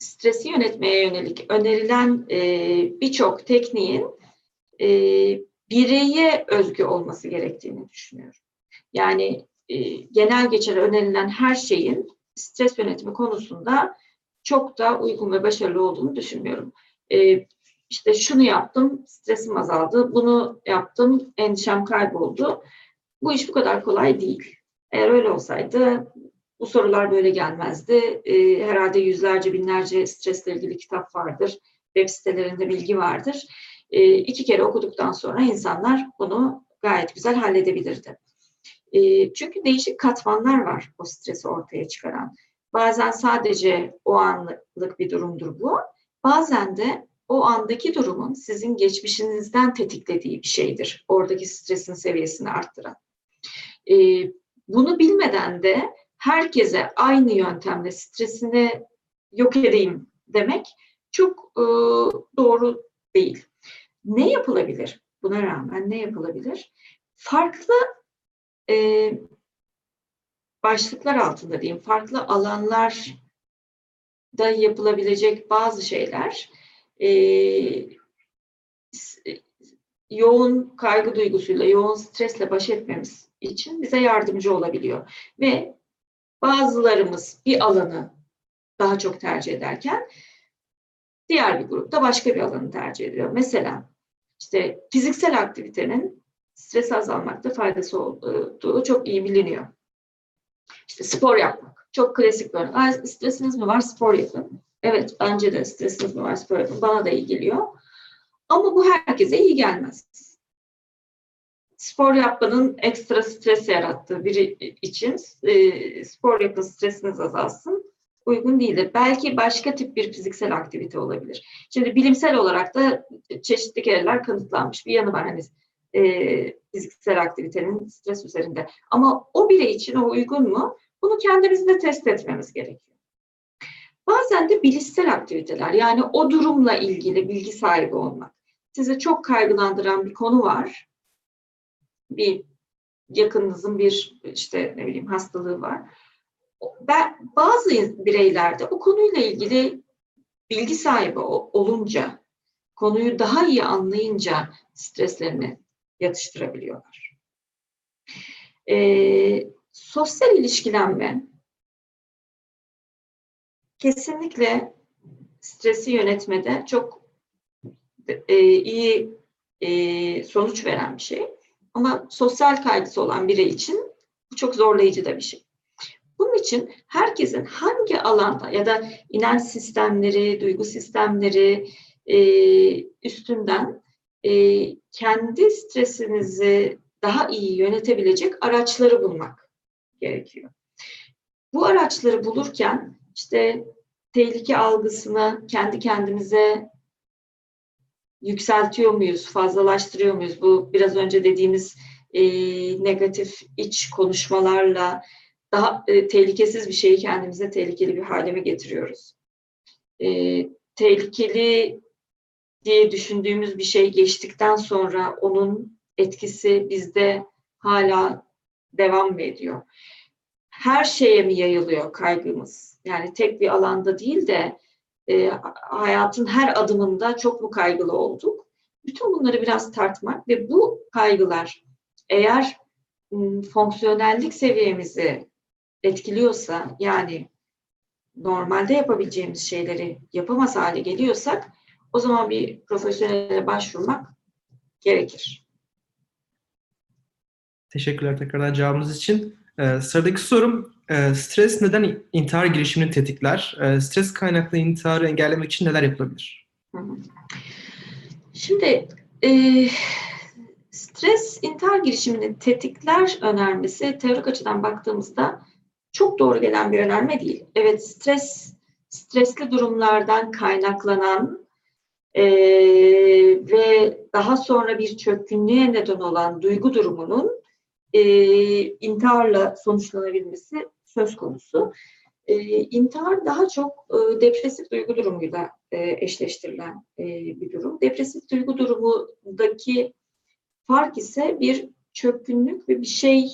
[SPEAKER 2] stresi yönetmeye yönelik önerilen e, birçok tekniğin e, bireye özgü olması gerektiğini düşünüyorum. Yani e, genel geçer önerilen her şeyin stres yönetimi konusunda çok da uygun ve başarılı olduğunu düşünmüyorum. E, işte şunu yaptım, stresim azaldı, bunu yaptım, endişem kayboldu. Bu iş bu kadar kolay değil. Eğer öyle olsaydı bu sorular böyle gelmezdi. E, herhalde yüzlerce, binlerce stresle ilgili kitap vardır. Web sitelerinde bilgi vardır. E, iki kere okuduktan sonra insanlar bunu gayet güzel halledebilirdi. E, çünkü değişik katmanlar var o stresi ortaya çıkaran. Bazen sadece o anlık bir durumdur bu. Bazen de o andaki durumun sizin geçmişinizden tetiklediği bir şeydir. Oradaki stresin seviyesini arttıran. E, bunu bilmeden de herkese aynı yöntemle stresini yok edeyim demek çok e, doğru değil. Ne yapılabilir? Buna rağmen ne yapılabilir? Farklı e, başlıklar altında diyeyim, farklı alanlarda yapılabilecek bazı şeyler e, yoğun kaygı duygusuyla, yoğun stresle baş etmemiz için bize yardımcı olabiliyor. Ve bazılarımız bir alanı daha çok tercih ederken diğer bir grupta başka bir alanı tercih ediyor. Mesela işte fiziksel aktivitenin stres azalmakta faydası olduğu çok iyi biliniyor. İşte spor yapmak. Çok klasik bir örnek. Stresiniz mi var? Spor yapın. Evet bence de stresiniz mi var? Spor yapın. Bana da iyi geliyor. Ama bu herkese iyi gelmez spor yapmanın ekstra stres yarattığı biri için e, spor yapın stresiniz azalsın uygun değildir. Belki başka tip bir fiziksel aktivite olabilir. Şimdi bilimsel olarak da çeşitli kereler kanıtlanmış bir yanı var hani e, fiziksel aktivitenin stres üzerinde. Ama o birey için o uygun mu? Bunu kendimizde test etmemiz gerekiyor. Bazen de bilişsel aktiviteler yani o durumla ilgili bilgi sahibi olmak. Sizi çok kaygılandıran bir konu var bir yakınınızın bir işte ne bileyim hastalığı var. Ben, bazı bireylerde o konuyla ilgili bilgi sahibi olunca, konuyu daha iyi anlayınca streslerini yatıştırabiliyorlar. Ee, sosyal ilişkilenme kesinlikle stresi yönetmede çok e, iyi e, sonuç veren bir şey. Ama sosyal kaygısı olan birey için bu çok zorlayıcı da bir şey. Bunun için herkesin hangi alanda ya da inanç sistemleri, duygu sistemleri e, üstünden e, kendi stresinizi daha iyi yönetebilecek araçları bulmak gerekiyor. Bu araçları bulurken işte tehlike algısını kendi kendimize yükseltiyor muyuz, fazlalaştırıyor muyuz? Bu biraz önce dediğimiz e, negatif iç konuşmalarla daha e, tehlikesiz bir şeyi kendimize tehlikeli bir hale mi getiriyoruz? E, tehlikeli diye düşündüğümüz bir şey geçtikten sonra onun etkisi bizde hala devam mı ediyor? Her şeye mi yayılıyor kaygımız? Yani tek bir alanda değil de e, hayatın her adımında çok mu kaygılı olduk? Bütün bunları biraz tartmak ve bu kaygılar eğer fonksiyonellik seviyemizi etkiliyorsa yani normalde yapabileceğimiz şeyleri yapamaz hale geliyorsak o zaman bir profesyonele başvurmak gerekir.
[SPEAKER 1] Teşekkürler tekrardan cevabınız için. Ee, sıradaki sorum, e, stres neden intihar girişimini tetikler? E, stres kaynaklı intiharı engellemek için neler yapılabilir?
[SPEAKER 2] Şimdi e, stres intihar girişimini tetikler önermesi teorik açıdan baktığımızda çok doğru gelen bir önerme değil. Evet stres stresli durumlardan kaynaklanan e, ve daha sonra bir çökkünlüğe neden olan duygu durumunun e, intiharla sonuçlanabilmesi söz konusu. E, intihar daha çok e, depresif duygu durumuyla e, eşleştirilen e, bir durum. Depresif duygu durumundaki fark ise bir çökkünlük ve bir şey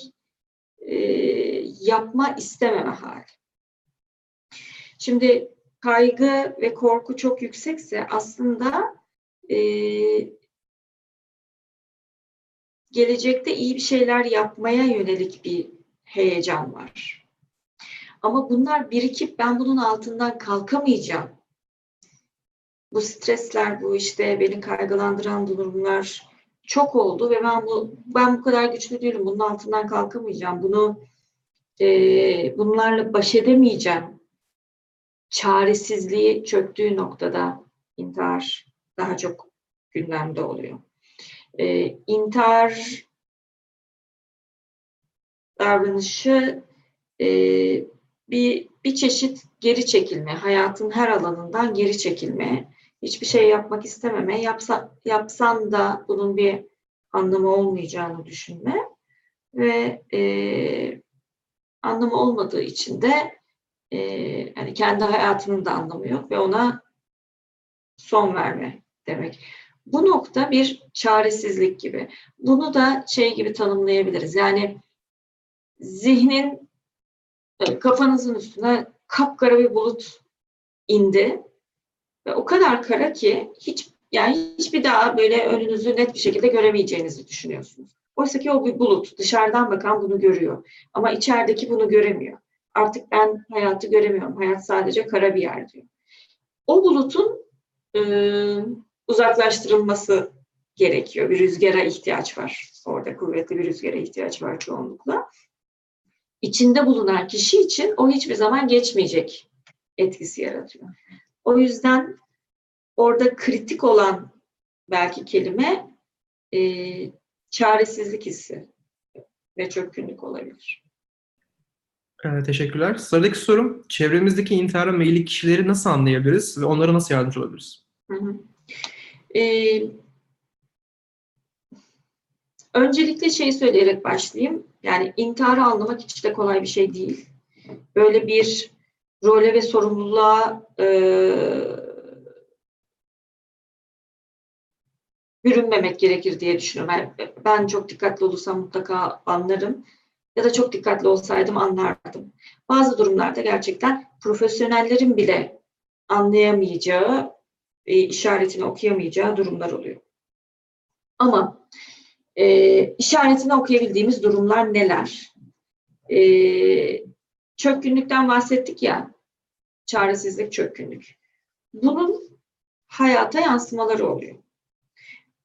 [SPEAKER 2] e, yapma istememe hali. Şimdi kaygı ve korku çok yüksekse aslında e, gelecekte iyi bir şeyler yapmaya yönelik bir heyecan var. Ama bunlar birikip ben bunun altından kalkamayacağım. Bu stresler, bu işte beni kaygılandıran durumlar çok oldu ve ben bu ben bu kadar güçlü değilim. Bunun altından kalkamayacağım. Bunu e, bunlarla baş edemeyeceğim. Çaresizliği çöktüğü noktada intihar daha çok gündemde oluyor. E, intihar davranışı e, bir bir çeşit geri çekilme, hayatın her alanından geri çekilme, hiçbir şey yapmak istememe, yapsa, yapsan da bunun bir anlamı olmayacağını düşünme ve e, anlamı olmadığı için de e, yani kendi hayatının da anlamı yok ve ona son verme demek. Bu nokta bir çaresizlik gibi. Bunu da şey gibi tanımlayabiliriz. Yani zihnin e, kafanızın üstüne kapkara bir bulut indi ve o kadar kara ki hiç yani hiçbir daha böyle önünüzü net bir şekilde göremeyeceğinizi düşünüyorsunuz. Oysa ki o bir bulut. Dışarıdan bakan bunu görüyor. Ama içerideki bunu göremiyor. Artık ben hayatı göremiyorum. Hayat sadece kara bir yer diyor. O bulutun e, uzaklaştırılması gerekiyor. Bir rüzgara ihtiyaç var. Orada kuvvetli bir rüzgara ihtiyaç var çoğunlukla. İçinde bulunan kişi için o hiçbir zaman geçmeyecek etkisi yaratıyor. O yüzden orada kritik olan belki kelime e, çaresizlik hissi ve çökkünlük olabilir.
[SPEAKER 1] Ee, teşekkürler. Sıradaki sorum, çevremizdeki intihara meyilli kişileri nasıl anlayabiliriz ve onlara nasıl yardımcı olabiliriz?
[SPEAKER 2] Hı hı. Ee, öncelikle şeyi söyleyerek başlayayım. Yani intiharı anlamak hiç de kolay bir şey değil. Böyle bir role ve sorumluluğa e, bürünmemek gerekir diye düşünüyorum. Yani ben çok dikkatli olursam mutlaka anlarım ya da çok dikkatli olsaydım anlardım. Bazı durumlarda gerçekten profesyonellerin bile anlayamayacağı, e, işaretini okuyamayacağı durumlar oluyor. Ama e, işaretini okuyabildiğimiz durumlar neler? E, çökkünlükten bahsettik ya, çaresizlik, çökkünlük. Bunun hayata yansımaları oluyor.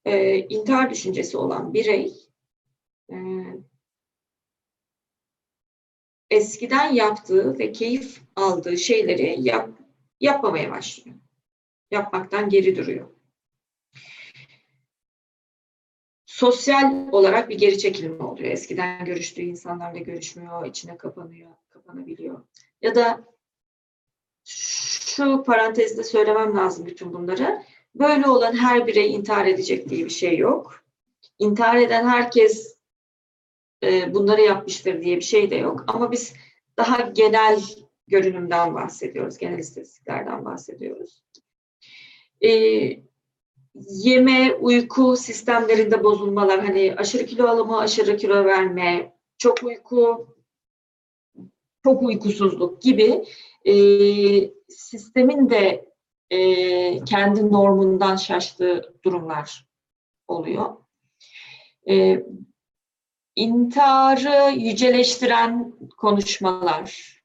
[SPEAKER 2] E, intihar düşüncesi olan birey e, eskiden yaptığı ve keyif aldığı şeyleri yap, yapmamaya başlıyor. Yapmaktan geri duruyor. Sosyal olarak bir geri çekilme oluyor. Eskiden görüştüğü insanlarla görüşmüyor, içine kapanıyor, kapanabiliyor. Ya da şu parantezde söylemem lazım bütün bunları. Böyle olan her birey intihar edecek diye bir şey yok. İntihar eden herkes e, bunları yapmıştır diye bir şey de yok. Ama biz daha genel görünümden bahsediyoruz, genel istatistiklerden bahsediyoruz. E, yeme, uyku sistemlerinde bozulmalar, hani aşırı kilo alımı, aşırı kilo verme, çok uyku, çok uykusuzluk gibi e, sistemin de e, kendi normundan şaştığı durumlar oluyor. E, intiharı yüceleştiren konuşmalar,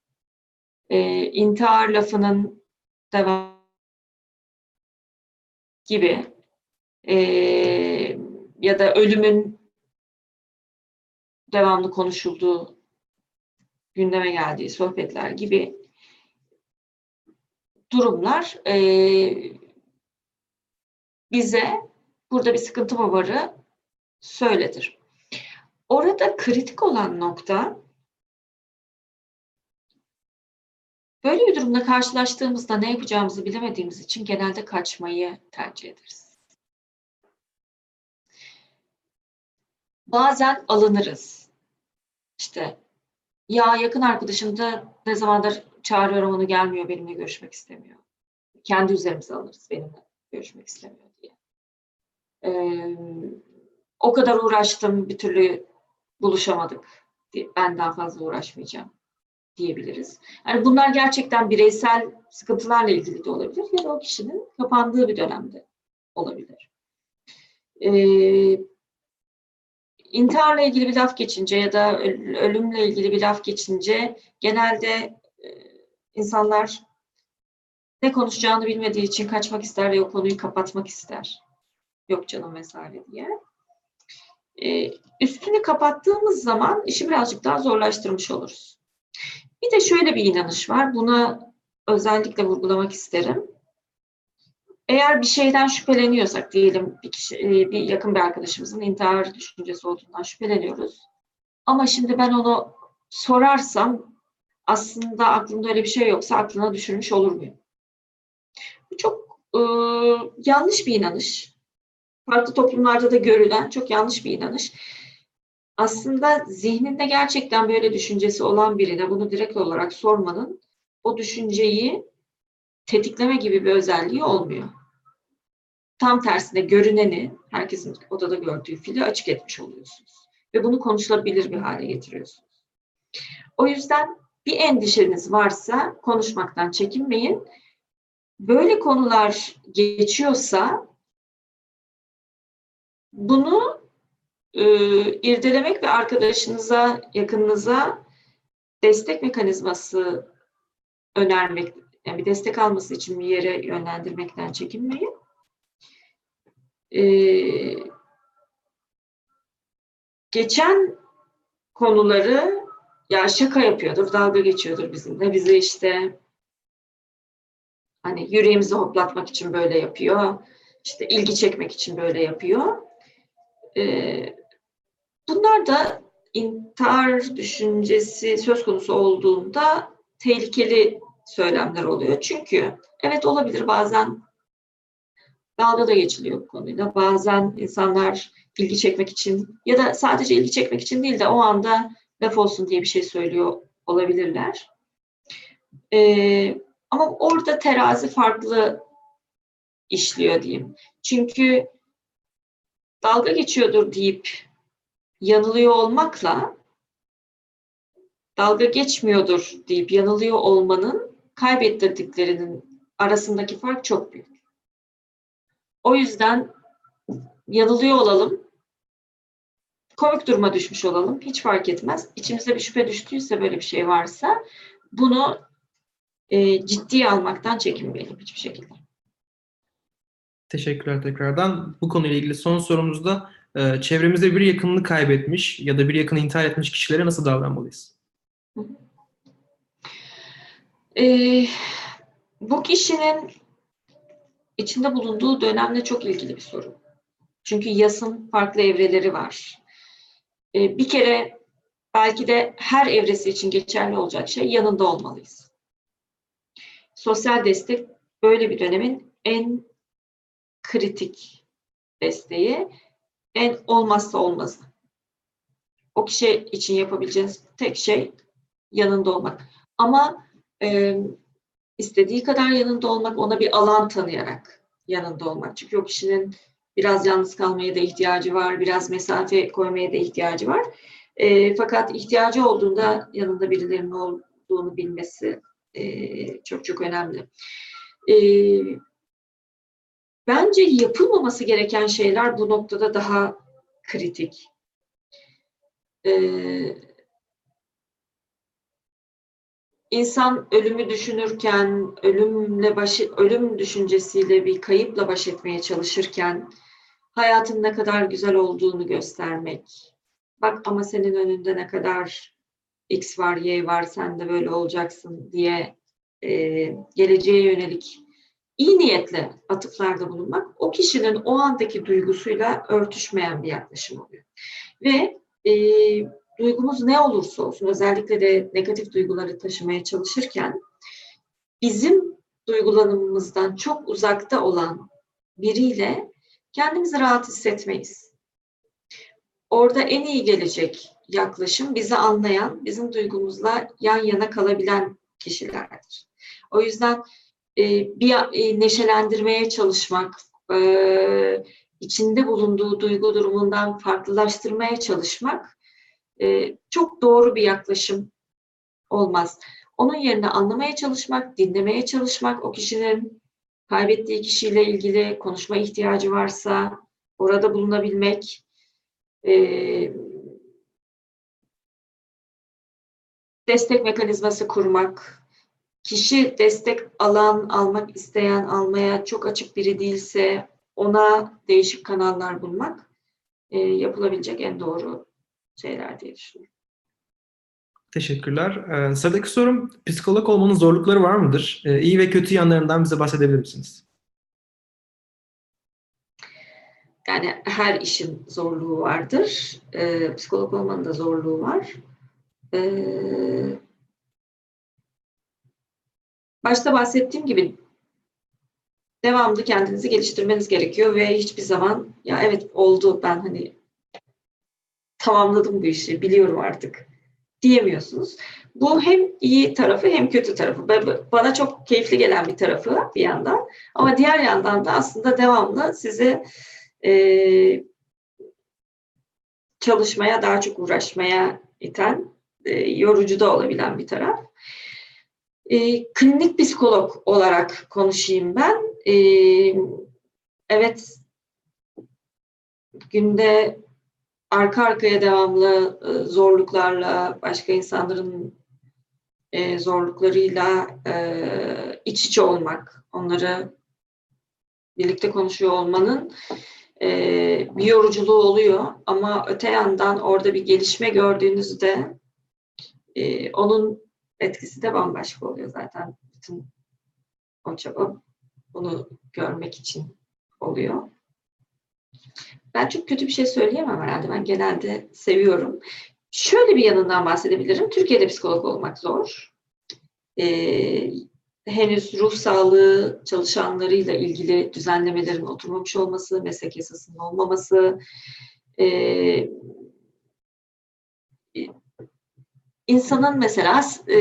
[SPEAKER 2] e, intihar lafının devam gibi e, ya da ölümün devamlı konuşulduğu gündeme geldiği sohbetler gibi durumlar e, bize burada bir sıkıntı mı varı söyletir. Orada kritik olan nokta böyle bir durumla karşılaştığımızda ne yapacağımızı bilemediğimiz için genelde kaçmayı tercih ederiz. Bazen alınırız. İşte ya yakın arkadaşım da ne zamandır çağırıyorum onu gelmiyor benimle görüşmek istemiyor. Kendi üzerimize alırız benimle görüşmek istemiyor diye. Ee, o kadar uğraştım bir türlü buluşamadık. Ben daha fazla uğraşmayacağım diyebiliriz. Yani bunlar gerçekten bireysel sıkıntılarla ilgili de olabilir ya da o kişinin kapandığı bir dönemde olabilir. Ee, intiharla ilgili bir laf geçince ya da ölümle ilgili bir laf geçince genelde e, insanlar ne konuşacağını bilmediği için kaçmak ister ve o konuyu kapatmak ister. Yok canım vesaire diye. Ee, üstünü kapattığımız zaman işi birazcık daha zorlaştırmış oluruz. Bir de şöyle bir inanış var. Buna özellikle vurgulamak isterim. Eğer bir şeyden şüpheleniyorsak diyelim bir, kişi, bir yakın bir arkadaşımızın intihar düşüncesi olduğundan şüpheleniyoruz. Ama şimdi ben onu sorarsam aslında aklımda öyle bir şey yoksa aklına düşürmüş olur muyum? Bu çok e, yanlış bir inanış. Farklı toplumlarda da görülen çok yanlış bir inanış. Aslında zihninde gerçekten böyle düşüncesi olan birine bunu direkt olarak sormanın o düşünceyi tetikleme gibi bir özelliği olmuyor. Tam tersine görüneni, herkesin odada gördüğü fili açık etmiş oluyorsunuz. Ve bunu konuşulabilir bir hale getiriyorsunuz. O yüzden bir endişeniz varsa konuşmaktan çekinmeyin. Böyle konular geçiyorsa bunu e, irdelemek ve arkadaşınıza, yakınınıza destek mekanizması önermek, yani bir destek alması için bir yere yönlendirmekten çekinmeyin. Ee, geçen konuları ya şaka yapıyordur, dalga geçiyordur bizimle. Bizi işte hani yüreğimizi hoplatmak için böyle yapıyor. İşte ilgi çekmek için böyle yapıyor. Ee, bunlar da intihar düşüncesi söz konusu olduğunda tehlikeli söylemler oluyor. Çünkü evet olabilir bazen dalga da geçiliyor bu konuyla. Bazen insanlar ilgi çekmek için ya da sadece ilgi çekmek için değil de o anda laf olsun diye bir şey söylüyor olabilirler. Ee, ama orada terazi farklı işliyor diyeyim. Çünkü dalga geçiyordur deyip yanılıyor olmakla dalga geçmiyordur deyip yanılıyor olmanın kaybettirdiklerinin arasındaki fark çok büyük. O yüzden yanılıyor olalım, komik duruma düşmüş olalım, hiç fark etmez. İçimize bir şüphe düştüyse böyle bir şey varsa bunu e, ciddiye almaktan çekinmeyelim hiçbir şekilde.
[SPEAKER 1] Teşekkürler tekrardan. Bu konuyla ilgili son sorumuzda e, çevremizde bir yakınını kaybetmiş ya da bir yakını intihar etmiş kişilere nasıl davranmalıyız?
[SPEAKER 2] E, bu kişinin içinde bulunduğu dönemle çok ilgili bir soru. Çünkü yasın farklı evreleri var. E, bir kere belki de her evresi için geçerli olacak şey yanında olmalıyız. Sosyal destek böyle bir dönemin en kritik desteği, en olmazsa olmazı. O kişi için yapabileceğiniz tek şey yanında olmak. Ama e, istediği kadar yanında olmak, ona bir alan tanıyarak yanında olmak. Çünkü o kişinin biraz yalnız kalmaya da ihtiyacı var, biraz mesafe koymaya da ihtiyacı var. E, fakat ihtiyacı olduğunda yanında birilerinin olduğunu bilmesi e, çok çok önemli. E, bence yapılmaması gereken şeyler bu noktada daha kritik. E, insan ölümü düşünürken, ölümle baş, ölüm düşüncesiyle bir kayıpla baş etmeye çalışırken hayatın ne kadar güzel olduğunu göstermek. Bak ama senin önünde ne kadar X var, Y var, sen de böyle olacaksın diye e, geleceğe yönelik iyi niyetle atıflarda bulunmak o kişinin o andaki duygusuyla örtüşmeyen bir yaklaşım oluyor. Ve e, duygumuz ne olursa olsun özellikle de negatif duyguları taşımaya çalışırken bizim duygulanımımızdan çok uzakta olan biriyle kendimizi rahat hissetmeyiz. Orada en iyi gelecek yaklaşım bizi anlayan, bizim duygumuzla yan yana kalabilen kişilerdir. O yüzden e, bir e, neşelendirmeye çalışmak, e, içinde bulunduğu duygu durumundan farklılaştırmaya çalışmak çok doğru bir yaklaşım olmaz. Onun yerine anlamaya çalışmak, dinlemeye çalışmak, o kişinin kaybettiği kişiyle ilgili konuşma ihtiyacı varsa orada bulunabilmek, destek mekanizması kurmak, kişi destek alan, almak isteyen, almaya çok açık biri değilse ona değişik kanallar bulmak e, yapılabilecek en doğru şeyler diye düşünüyorum.
[SPEAKER 1] Teşekkürler. Ee, sıradaki sorum, psikolog olmanın zorlukları var mıdır? Ee, iyi ve kötü yanlarından bize bahsedebilir misiniz?
[SPEAKER 2] Yani her işin zorluğu vardır. Ee, psikolog olmanın da zorluğu var. Ee, başta bahsettiğim gibi devamlı kendinizi geliştirmeniz gerekiyor ve hiçbir zaman ya evet oldu ben hani tamamladım bu işi biliyorum artık diyemiyorsunuz. Bu hem iyi tarafı hem kötü tarafı. Bana çok keyifli gelen bir tarafı bir yandan. Ama diğer yandan da aslında devamlı sizi e, çalışmaya, daha çok uğraşmaya iten, e, yorucu da olabilen bir taraf. E, klinik psikolog olarak konuşayım ben. E, evet, günde arka arkaya devamlı e, zorluklarla, başka insanların e, zorluklarıyla e, iç içe olmak, onları birlikte konuşuyor olmanın bir yoruculuğu oluyor. Ama öte yandan orada bir gelişme gördüğünüzde onun etkisi de bambaşka oluyor zaten. Bütün o çaba bunu görmek için oluyor. Ben çok kötü bir şey söyleyemem herhalde. Ben genelde seviyorum. Şöyle bir yanından bahsedebilirim. Türkiye'de psikolog olmak zor. Ee, henüz ruh sağlığı çalışanlarıyla ilgili düzenlemelerin oturmamış olması, meslek yasasının olmaması, e, insanın mesela e,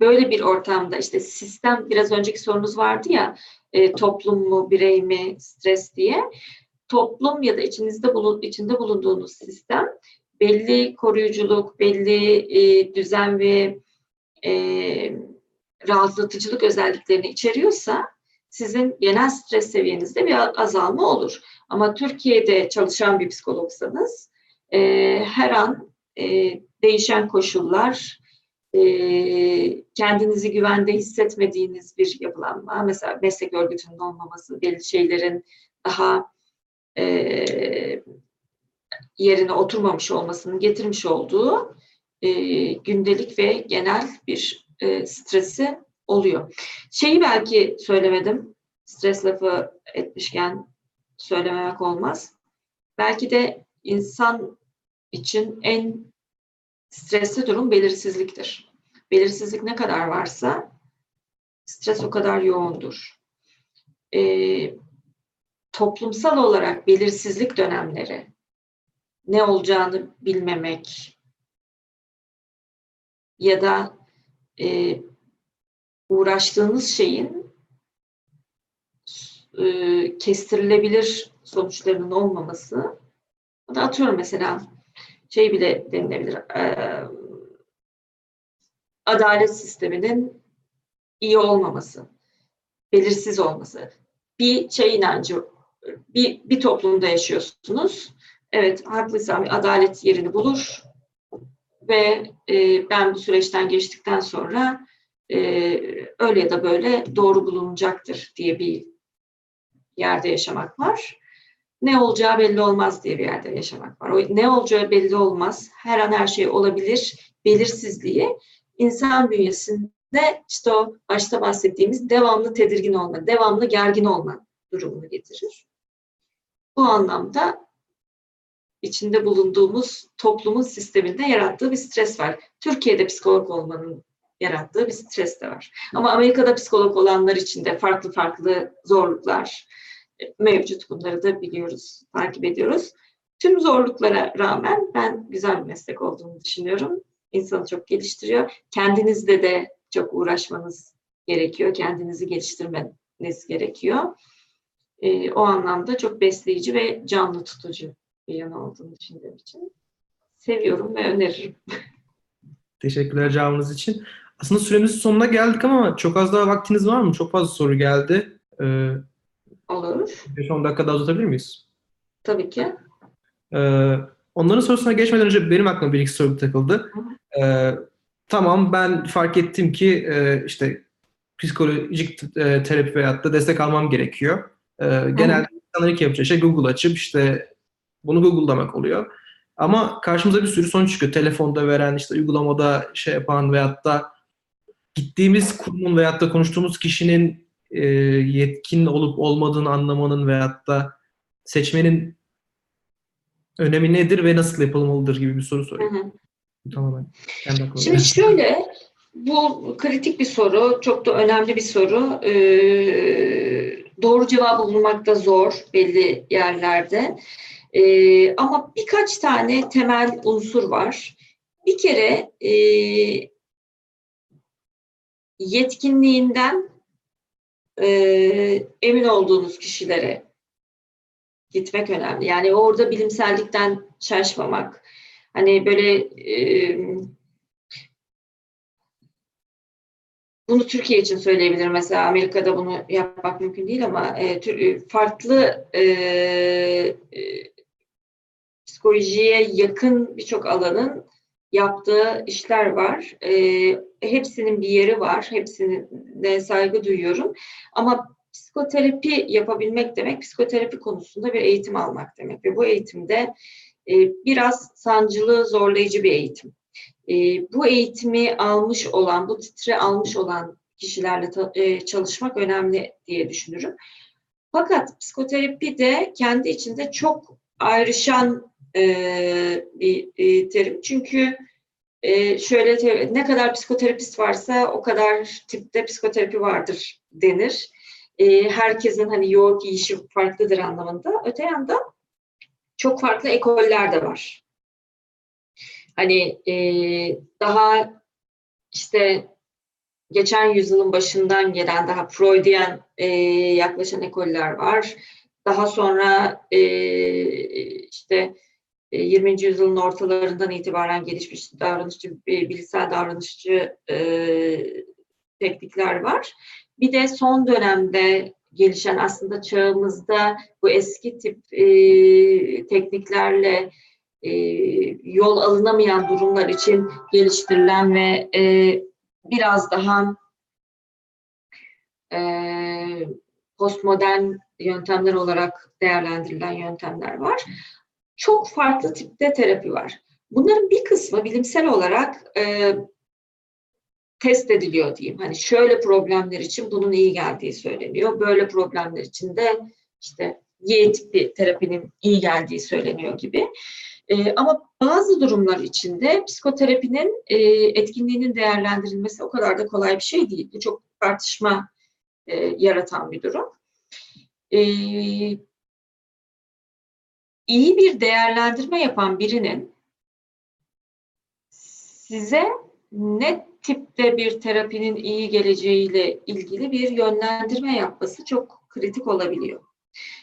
[SPEAKER 2] böyle bir ortamda işte sistem biraz önceki sorunuz vardı ya e, toplum mu birey mi stres diye toplum ya da içinizde bulun, içinde bulunduğunuz sistem belli koruyuculuk, belli e, düzen ve e, rahatlatıcılık özelliklerini içeriyorsa sizin genel stres seviyenizde bir azalma olur. Ama Türkiye'de çalışan bir psikologsanız e, her an e, değişen koşullar, e, kendinizi güvende hissetmediğiniz bir yapılanma, mesela meslek örgütünün olmaması, belli şeylerin daha e, yerine oturmamış olmasının getirmiş olduğu e, gündelik ve genel bir e, stresi oluyor. Şeyi belki söylemedim, stres lafı etmişken söylememek olmaz. Belki de insan için en stresli durum belirsizliktir. Belirsizlik ne kadar varsa stres o kadar yoğundur. Ee, toplumsal olarak belirsizlik dönemleri, ne olacağını bilmemek ya da e, uğraştığınız şeyin e, kestirilebilir sonuçlarının olmaması. Atıyorum mesela şey bile denilebilir. E, adalet sisteminin iyi olmaması, belirsiz olması. Bir şey inancı, bir, bir toplumda yaşıyorsunuz. Evet, haklıysam adalet yerini bulur ve e, ben bu süreçten geçtikten sonra e, öyle ya da böyle doğru bulunacaktır diye bir yerde yaşamak var. Ne olacağı belli olmaz diye bir yerde yaşamak var. O ne olacağı belli olmaz. Her an her şey olabilir. Belirsizliği insan bünyesinde işte o başta bahsettiğimiz devamlı tedirgin olma, devamlı gergin olma durumunu getirir. Bu anlamda içinde bulunduğumuz toplumun sisteminde yarattığı bir stres var. Türkiye'de psikolog olmanın yarattığı bir stres de var. Ama Amerika'da psikolog olanlar için de farklı farklı zorluklar mevcut. Bunları da biliyoruz, takip ediyoruz. Tüm zorluklara rağmen ben güzel bir meslek olduğunu düşünüyorum. İnsanı çok geliştiriyor. Kendinizde de çok uğraşmanız gerekiyor. Kendinizi geliştirmeniz gerekiyor. E, o anlamda çok besleyici ve canlı tutucu bir yanı olduğunu düşündüğüm için seviyorum ve öneririm.
[SPEAKER 1] Teşekkürler cevabınız için. Aslında süremizin sonuna geldik ama çok az daha vaktiniz var mı? Çok fazla soru geldi. Ee,
[SPEAKER 2] Olur.
[SPEAKER 1] 5-10 dakika daha uzatabilir miyiz?
[SPEAKER 2] Tabii ki.
[SPEAKER 1] Ee, onların sorusuna geçmeden önce benim aklıma bir iki soru takıldı. Ee, tamam ben fark ettim ki e, işte psikolojik e, terapi veyahut da destek almam gerekiyor. Ee, genelde insanların ilk yapacağı şey Google açıp işte bunu Google'lamak oluyor. Ama karşımıza bir sürü sonuç çıkıyor. Telefonda veren, işte uygulamada şey yapan veyahut da gittiğimiz kurumun veyahut da konuştuğumuz kişinin e, yetkin olup olmadığını anlamanın veyahut da seçmenin önemi nedir ve nasıl yapılmalıdır gibi bir soru soruyor.
[SPEAKER 2] Hı hı.
[SPEAKER 1] Tamamen
[SPEAKER 2] Şimdi şöyle, bu kritik bir soru, çok da önemli bir soru. Ee, doğru cevabı bulmakta zor belli yerlerde. Ee, ama birkaç tane temel unsur var. Bir kere e, yetkinliğinden e, emin olduğunuz kişilere gitmek önemli. Yani orada bilimsellikten şaşmamak. Hani böyle e, bunu Türkiye için söyleyebilirim. Mesela Amerika'da bunu yapmak mümkün değil ama e, tür- farklı e, e, psikolojiye yakın birçok alanın yaptığı işler var. E, hepsinin bir yeri var. Hepsine saygı duyuyorum. Ama psikoterapi yapabilmek demek psikoterapi konusunda bir eğitim almak demek. Ve bu eğitimde e, biraz sancılı, zorlayıcı bir eğitim. E, bu eğitimi almış olan, bu titre almış olan kişilerle ta- e, çalışmak önemli diye düşünürüm. Fakat psikoterapi de kendi içinde çok ayrışan e, bir e, terim. Çünkü e, şöyle ne kadar psikoterapist varsa o kadar tipte psikoterapi vardır denir. E, herkesin hani yoğurt yiyişi farklıdır anlamında. Öte yandan çok farklı ekoller de var. Hani e, daha işte geçen yüzyılın başından gelen daha Freudian e, yaklaşan ekoller var. daha sonra e, işte 20. yüzyılın ortalarından itibaren gelişmiş davranışçı, e, bilişsel davranışçı e, teknikler var. Bir de son dönemde gelişen aslında çağımızda bu eski tip e, tekniklerle e, yol alınamayan durumlar için geliştirilen ve e, biraz daha e, postmodern yöntemler olarak değerlendirilen yöntemler var. Çok farklı tipte terapi var. Bunların bir kısmı bilimsel olarak e, test ediliyor diyeyim. Hani şöyle problemler için bunun iyi geldiği söyleniyor. Böyle problemler için de işte Y tipi terapinin iyi geldiği söyleniyor gibi. E, ama bazı durumlar içinde psikoterapinin e, etkinliğinin değerlendirilmesi o kadar da kolay bir şey değil. Bu çok tartışma e, yaratan bir durum. E, iyi bir değerlendirme yapan birinin size ne tipte bir terapinin iyi geleceğiyle ilgili bir yönlendirme yapması çok kritik olabiliyor.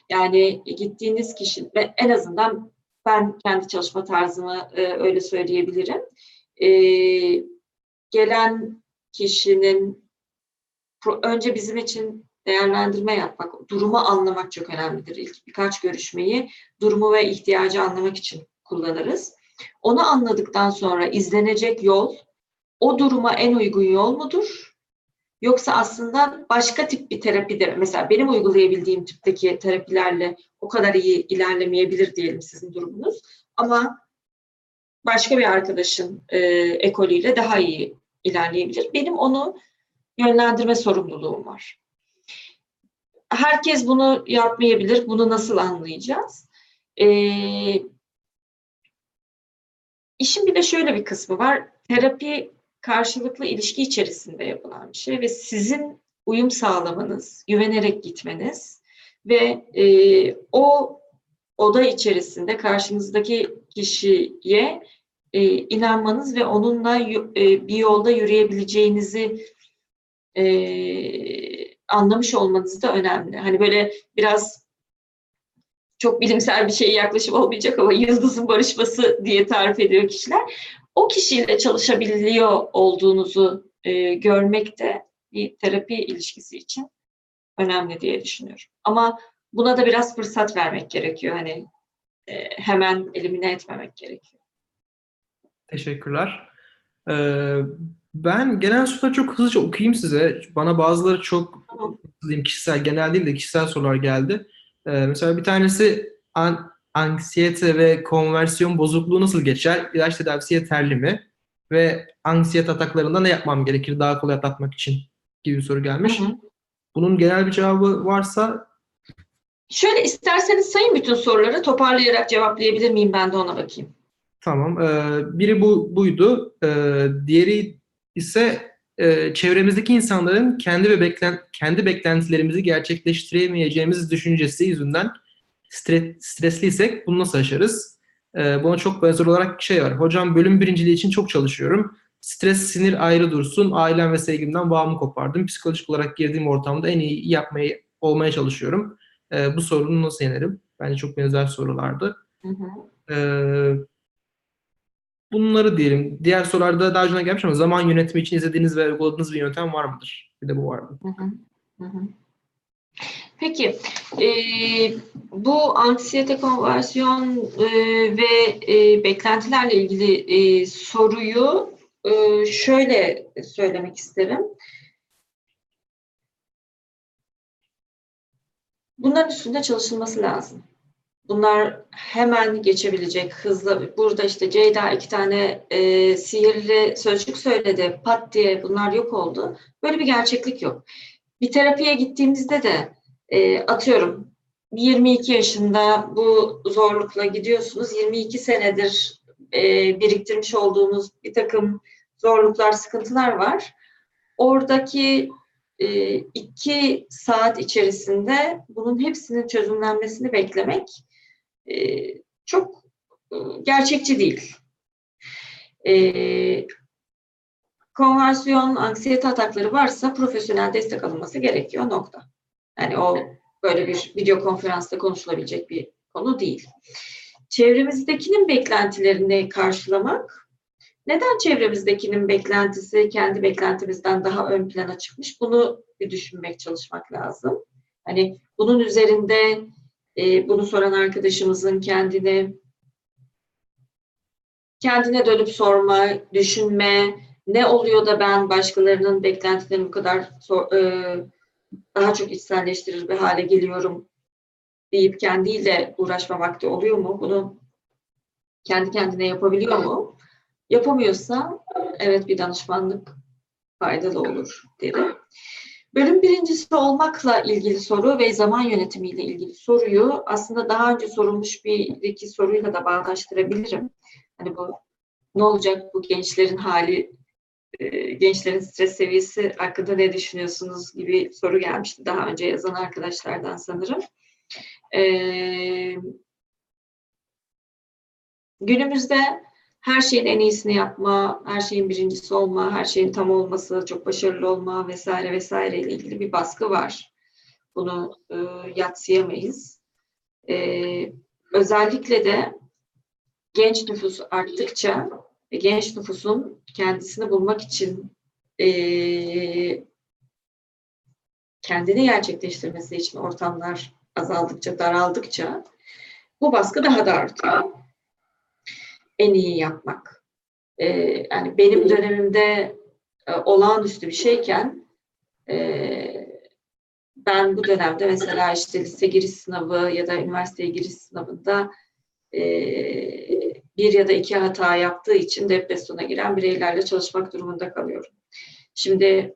[SPEAKER 2] Yani gittiğiniz kişi ve en azından ben kendi çalışma tarzımı e, öyle söyleyebilirim. E, gelen kişinin önce bizim için değerlendirme yapmak, durumu anlamak çok önemlidir. İlk birkaç görüşmeyi durumu ve ihtiyacı anlamak için kullanırız. Onu anladıktan sonra izlenecek yol o duruma en uygun yol mudur? Yoksa aslında başka tip bir terapidir. Mesela benim uygulayabildiğim tipteki terapilerle o kadar iyi ilerlemeyebilir diyelim sizin durumunuz. Ama başka bir arkadaşın e, ekolüyle daha iyi ilerleyebilir. Benim onu yönlendirme sorumluluğum var. Herkes bunu yapmayabilir. Bunu nasıl anlayacağız? Ee, işin bir de şöyle bir kısmı var. Terapi karşılıklı ilişki içerisinde yapılan bir şey ve sizin uyum sağlamanız, güvenerek gitmeniz ve e, o oda içerisinde karşınızdaki kişiye e, inanmanız ve onunla e, bir yolda yürüyebileceğinizi e, anlamış olmanız da önemli. Hani böyle biraz çok bilimsel bir şeye yaklaşım olmayacak ama yıldızın barışması diye tarif ediyor kişiler. O kişiyle çalışabiliyor olduğunuzu e, görmek de bir terapi ilişkisi için önemli diye düşünüyorum. Ama buna da biraz fırsat vermek gerekiyor. Hani e, hemen elimine etmemek gerekiyor.
[SPEAKER 1] Teşekkürler. Ee, ben genel soruları çok hızlıca okuyayım size. Bana bazıları çok diyeyim, kişisel, genel değil de kişisel sorular geldi. Ee, mesela bir tanesi an, anksiyete ve konversiyon bozukluğu nasıl geçer? İlaç tedavisi yeterli mi? Ve anksiyete ataklarında ne yapmam gerekir daha kolay atlatmak için gibi bir soru gelmiş.
[SPEAKER 2] Hı hı.
[SPEAKER 1] Bunun genel bir cevabı varsa
[SPEAKER 2] Şöyle isterseniz sayın bütün soruları toparlayarak cevaplayabilir miyim ben de ona bakayım.
[SPEAKER 1] Tamam. Ee, biri bu buydu. Ee, diğeri ise e, çevremizdeki insanların kendi ve beklen kendi beklentilerimizi gerçekleştiremeyeceğimiz düşüncesi yüzünden stre stresliysek bunu nasıl aşarız? Ee, buna çok benzer olarak bir şey var. Hocam bölüm birinciliği için çok çalışıyorum. Stres, sinir ayrı dursun. Ailem ve sevgimden bağımı kopardım. Psikolojik olarak girdiğim ortamda en iyi yapmayı olmaya çalışıyorum. Ee, bu sorunu nasıl yenerim? Bence çok benzer sorulardı.
[SPEAKER 2] Hı hı.
[SPEAKER 1] Ee, bunları diyelim. Diğer sorularda daha önce gelmiş ama zaman yönetimi için izlediğiniz ve uyguladığınız bir yöntem var mıdır? Bir de bu
[SPEAKER 2] hı hı. Peki, e, bu anksiyete konversiyon e, ve e, beklentilerle ilgili e, soruyu e, şöyle söylemek isterim. Bunların üstünde çalışılması lazım. Bunlar hemen geçebilecek hızla. Burada işte Ceyda iki tane e, sihirli sözcük söyledi. Pat diye bunlar yok oldu. Böyle bir gerçeklik yok. Bir terapiye gittiğimizde de e, atıyorum 22 yaşında bu zorlukla gidiyorsunuz. 22 senedir e, biriktirmiş olduğunuz bir takım zorluklar, sıkıntılar var. Oradaki e, iki saat içerisinde bunun hepsinin çözümlenmesini beklemek e, çok e, gerçekçi değil. E, konversiyon, anksiyete atakları varsa profesyonel destek alınması gerekiyor nokta. Yani o böyle bir video konferansta konuşulabilecek bir konu değil. Çevremizdekinin beklentilerini karşılamak, neden çevremizdekinin beklentisi kendi beklentimizden daha ön plana çıkmış? Bunu bir düşünmek, çalışmak lazım. Hani bunun üzerinde e, bunu soran arkadaşımızın kendine kendine dönüp sorma, düşünme, ne oluyor da ben başkalarının beklentilerini bu kadar e, daha çok içselleştirir bir hale geliyorum deyip kendiyle uğraşma vakti oluyor mu? Bunu kendi kendine yapabiliyor mu? Yapamıyorsa evet bir danışmanlık faydalı olur derim. Bölüm birincisi olmakla ilgili soru ve zaman yönetimiyle ilgili soruyu aslında daha önce sorulmuş bir iki soruyla da bağdaştırabilirim. Hani bu ne olacak bu gençlerin hali, e, gençlerin stres seviyesi hakkında ne düşünüyorsunuz gibi soru gelmişti daha önce yazan arkadaşlardan sanırım. Ee, günümüzde her şeyin en iyisini yapma, her şeyin birincisi olma, her şeyin tam olması, çok başarılı olma vesaire vesaire ile ilgili bir baskı var. Bunu e, yatsıyamayız. E, özellikle de genç nüfus arttıkça ve genç nüfusun kendisini bulmak için e, kendini gerçekleştirmesi için ortamlar azaldıkça, daraldıkça bu baskı daha da artıyor. En iyi yapmak. Ee, yani benim dönemimde e, olağanüstü bir şeyken e, ben bu dönemde mesela işte lise giriş sınavı ya da üniversiteye giriş sınavında e, bir ya da iki hata yaptığı için depresyona giren bireylerle çalışmak durumunda kalıyorum. Şimdi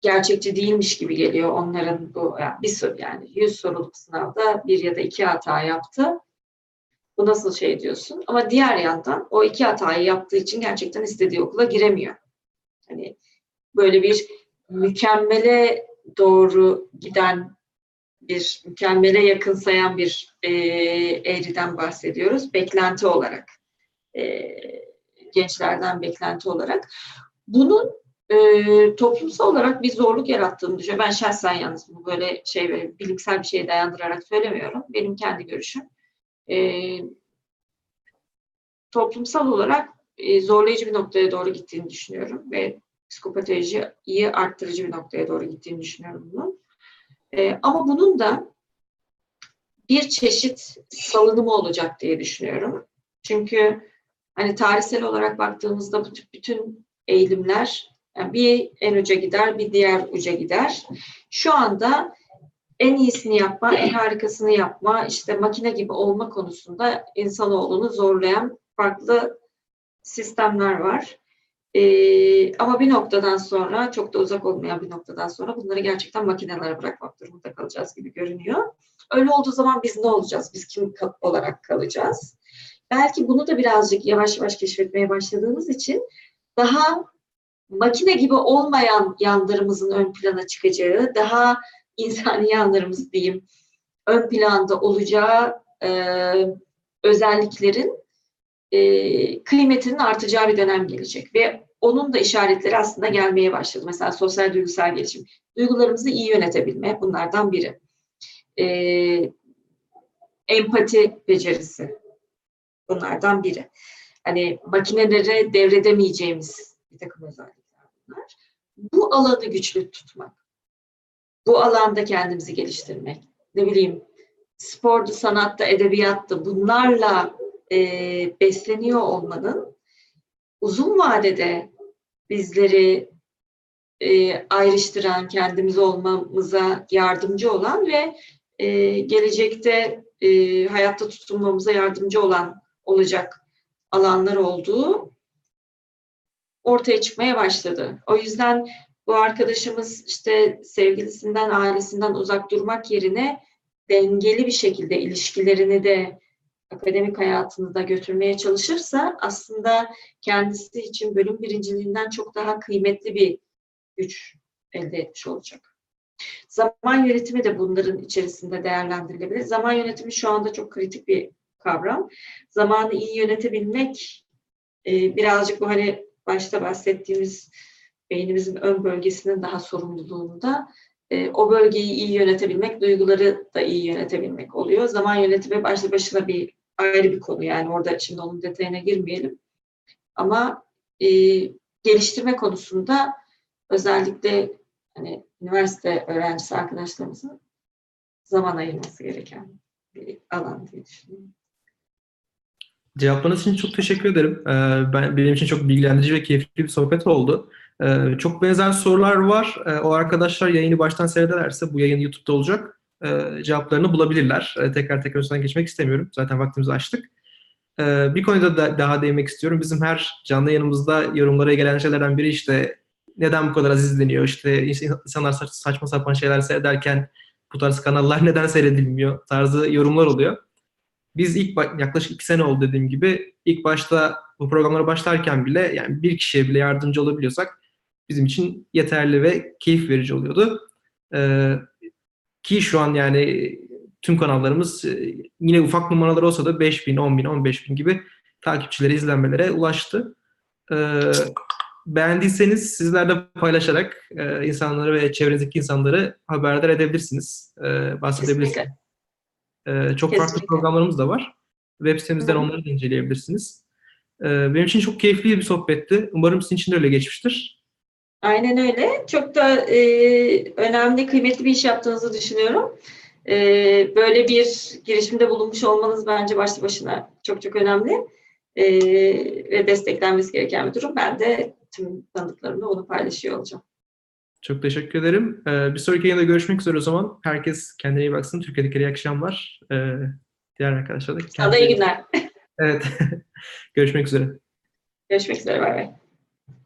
[SPEAKER 2] gerçekçi değilmiş gibi geliyor onların bu yani bir soru yani 100 soruluk sınavda bir ya da iki hata yaptı. Bu nasıl şey diyorsun? Ama diğer yandan o iki hatayı yaptığı için gerçekten istediği okula giremiyor. Hani böyle bir mükemmele doğru giden bir mükemmele yakın sayan bir e, eğriden bahsediyoruz. Beklenti olarak. E, gençlerden beklenti olarak. Bunun e, toplumsal olarak bir zorluk yarattığını düşünüyorum. Ben şahsen yalnız bunu böyle şey bilimsel bir şeye dayandırarak söylemiyorum. Benim kendi görüşüm. E, toplumsal olarak e, zorlayıcı bir noktaya doğru gittiğini düşünüyorum ve psikopatolojiyi arttırıcı bir noktaya doğru gittiğini düşünüyorum bunun. E, ama bunun da bir çeşit salınımı olacak diye düşünüyorum. Çünkü hani tarihsel olarak baktığımızda bu bütün eğilimler yani bir en uca gider, bir diğer uca gider. Şu anda en iyisini yapma, en harikasını yapma, işte makine gibi olma konusunda insanoğlunu zorlayan farklı sistemler var. Ee, ama bir noktadan sonra, çok da uzak olmayan bir noktadan sonra bunları gerçekten makinelere bırakmak durumunda kalacağız gibi görünüyor. Öyle olduğu zaman biz ne olacağız? Biz kim olarak kalacağız? Belki bunu da birazcık yavaş yavaş keşfetmeye başladığımız için daha makine gibi olmayan yanlarımızın ön plana çıkacağı, daha insani yanlarımız diyeyim ön planda olacağı e, özelliklerin e, kıymetinin artacağı bir dönem gelecek ve onun da işaretleri aslında gelmeye başladı. Mesela sosyal duygusal gelişim, duygularımızı iyi yönetebilme bunlardan biri. E, empati becerisi bunlardan biri. Hani makinelere devredemeyeceğimiz bir takım özellikler bunlar. Bu alanı güçlü tutmak, bu alanda kendimizi geliştirmek, ne bileyim spordu, sanatta, edebiyatta bunlarla e, besleniyor olmanın uzun vadede bizleri e, ayrıştıran, kendimiz olmamıza yardımcı olan ve e, gelecekte e, hayatta tutunmamıza yardımcı olan olacak alanlar olduğu ortaya çıkmaya başladı. O yüzden bu arkadaşımız işte sevgilisinden, ailesinden uzak durmak yerine dengeli bir şekilde ilişkilerini de akademik hayatını da götürmeye çalışırsa aslında kendisi için bölüm birinciliğinden çok daha kıymetli bir güç elde etmiş olacak. Zaman yönetimi de bunların içerisinde değerlendirilebilir. Zaman yönetimi şu anda çok kritik bir kavram. Zamanı iyi yönetebilmek e, birazcık bu hani başta bahsettiğimiz beynimizin ön bölgesinin daha sorumluluğunda e, o bölgeyi iyi yönetebilmek, duyguları da iyi yönetebilmek oluyor. Zaman yönetimi başlı başına bir ayrı bir konu yani orada şimdi onun detayına girmeyelim. Ama e, geliştirme konusunda özellikle hani üniversite öğrencisi arkadaşlarımızın zaman ayırması gereken bir alan diye düşünüyorum.
[SPEAKER 1] Cevaplarınız için çok teşekkür ederim. Ee, ben benim için çok bilgilendirici ve keyifli bir sohbet oldu. Ee, çok benzer sorular var. Ee, o arkadaşlar yayını baştan seyrederlerse bu yayın YouTube'da olacak. Ee, cevaplarını bulabilirler. Ee, tekrar tekrar üstünden geçmek istemiyorum. Zaten vaktimizi açtık. Ee, bir konuda da daha değinmek istiyorum. Bizim her canlı yayınımızda yorumlara gelen şeylerden biri işte neden bu kadar az izleniyor? İşte insanlar saç- saçma sapan şeyler seyrederken bu tarz kanallar neden seyredilmiyor tarzı yorumlar oluyor. Biz ilk yaklaşık iki sene oldu dediğim gibi ilk başta bu programlara başlarken bile yani bir kişiye bile yardımcı olabiliyorsak bizim için yeterli ve keyif verici oluyordu. Ee, ki şu an yani tüm kanallarımız e, yine ufak numaralar olsa da 5 bin, 10 bin, 15 bin gibi takipçilere, izlenmelere ulaştı. Ee, beğendiyseniz sizler de paylaşarak e, insanları ve çevrenizdeki insanları haberdar edebilirsiniz. E, bahsedebilirsiniz.
[SPEAKER 2] Kesinlikle.
[SPEAKER 1] Ee, çok farklı
[SPEAKER 2] Kesinlikle.
[SPEAKER 1] programlarımız da var. Web sitemizden
[SPEAKER 2] Hı hı.
[SPEAKER 1] onları da inceleyebilirsiniz. Ee, benim için çok keyifli bir sohbetti. Umarım sizin için de öyle geçmiştir.
[SPEAKER 2] Aynen öyle. Çok da e, önemli, kıymetli bir iş yaptığınızı düşünüyorum. E, böyle bir girişimde bulunmuş olmanız bence başlı başına çok çok önemli E, ve desteklenmesi gereken bir durum. Ben de tüm tanıdıklarımla onu paylaşıyor olacağım.
[SPEAKER 1] Çok teşekkür ederim. Ee, bir sonraki yayında görüşmek üzere o zaman. Herkes kendine iyi baksın. Türkiye'deki iyi akşamlar. Ee, diğer arkadaşlar da
[SPEAKER 2] Sana da iyi günler.
[SPEAKER 1] Evet. görüşmek üzere.
[SPEAKER 2] Görüşmek üzere. Bay bay.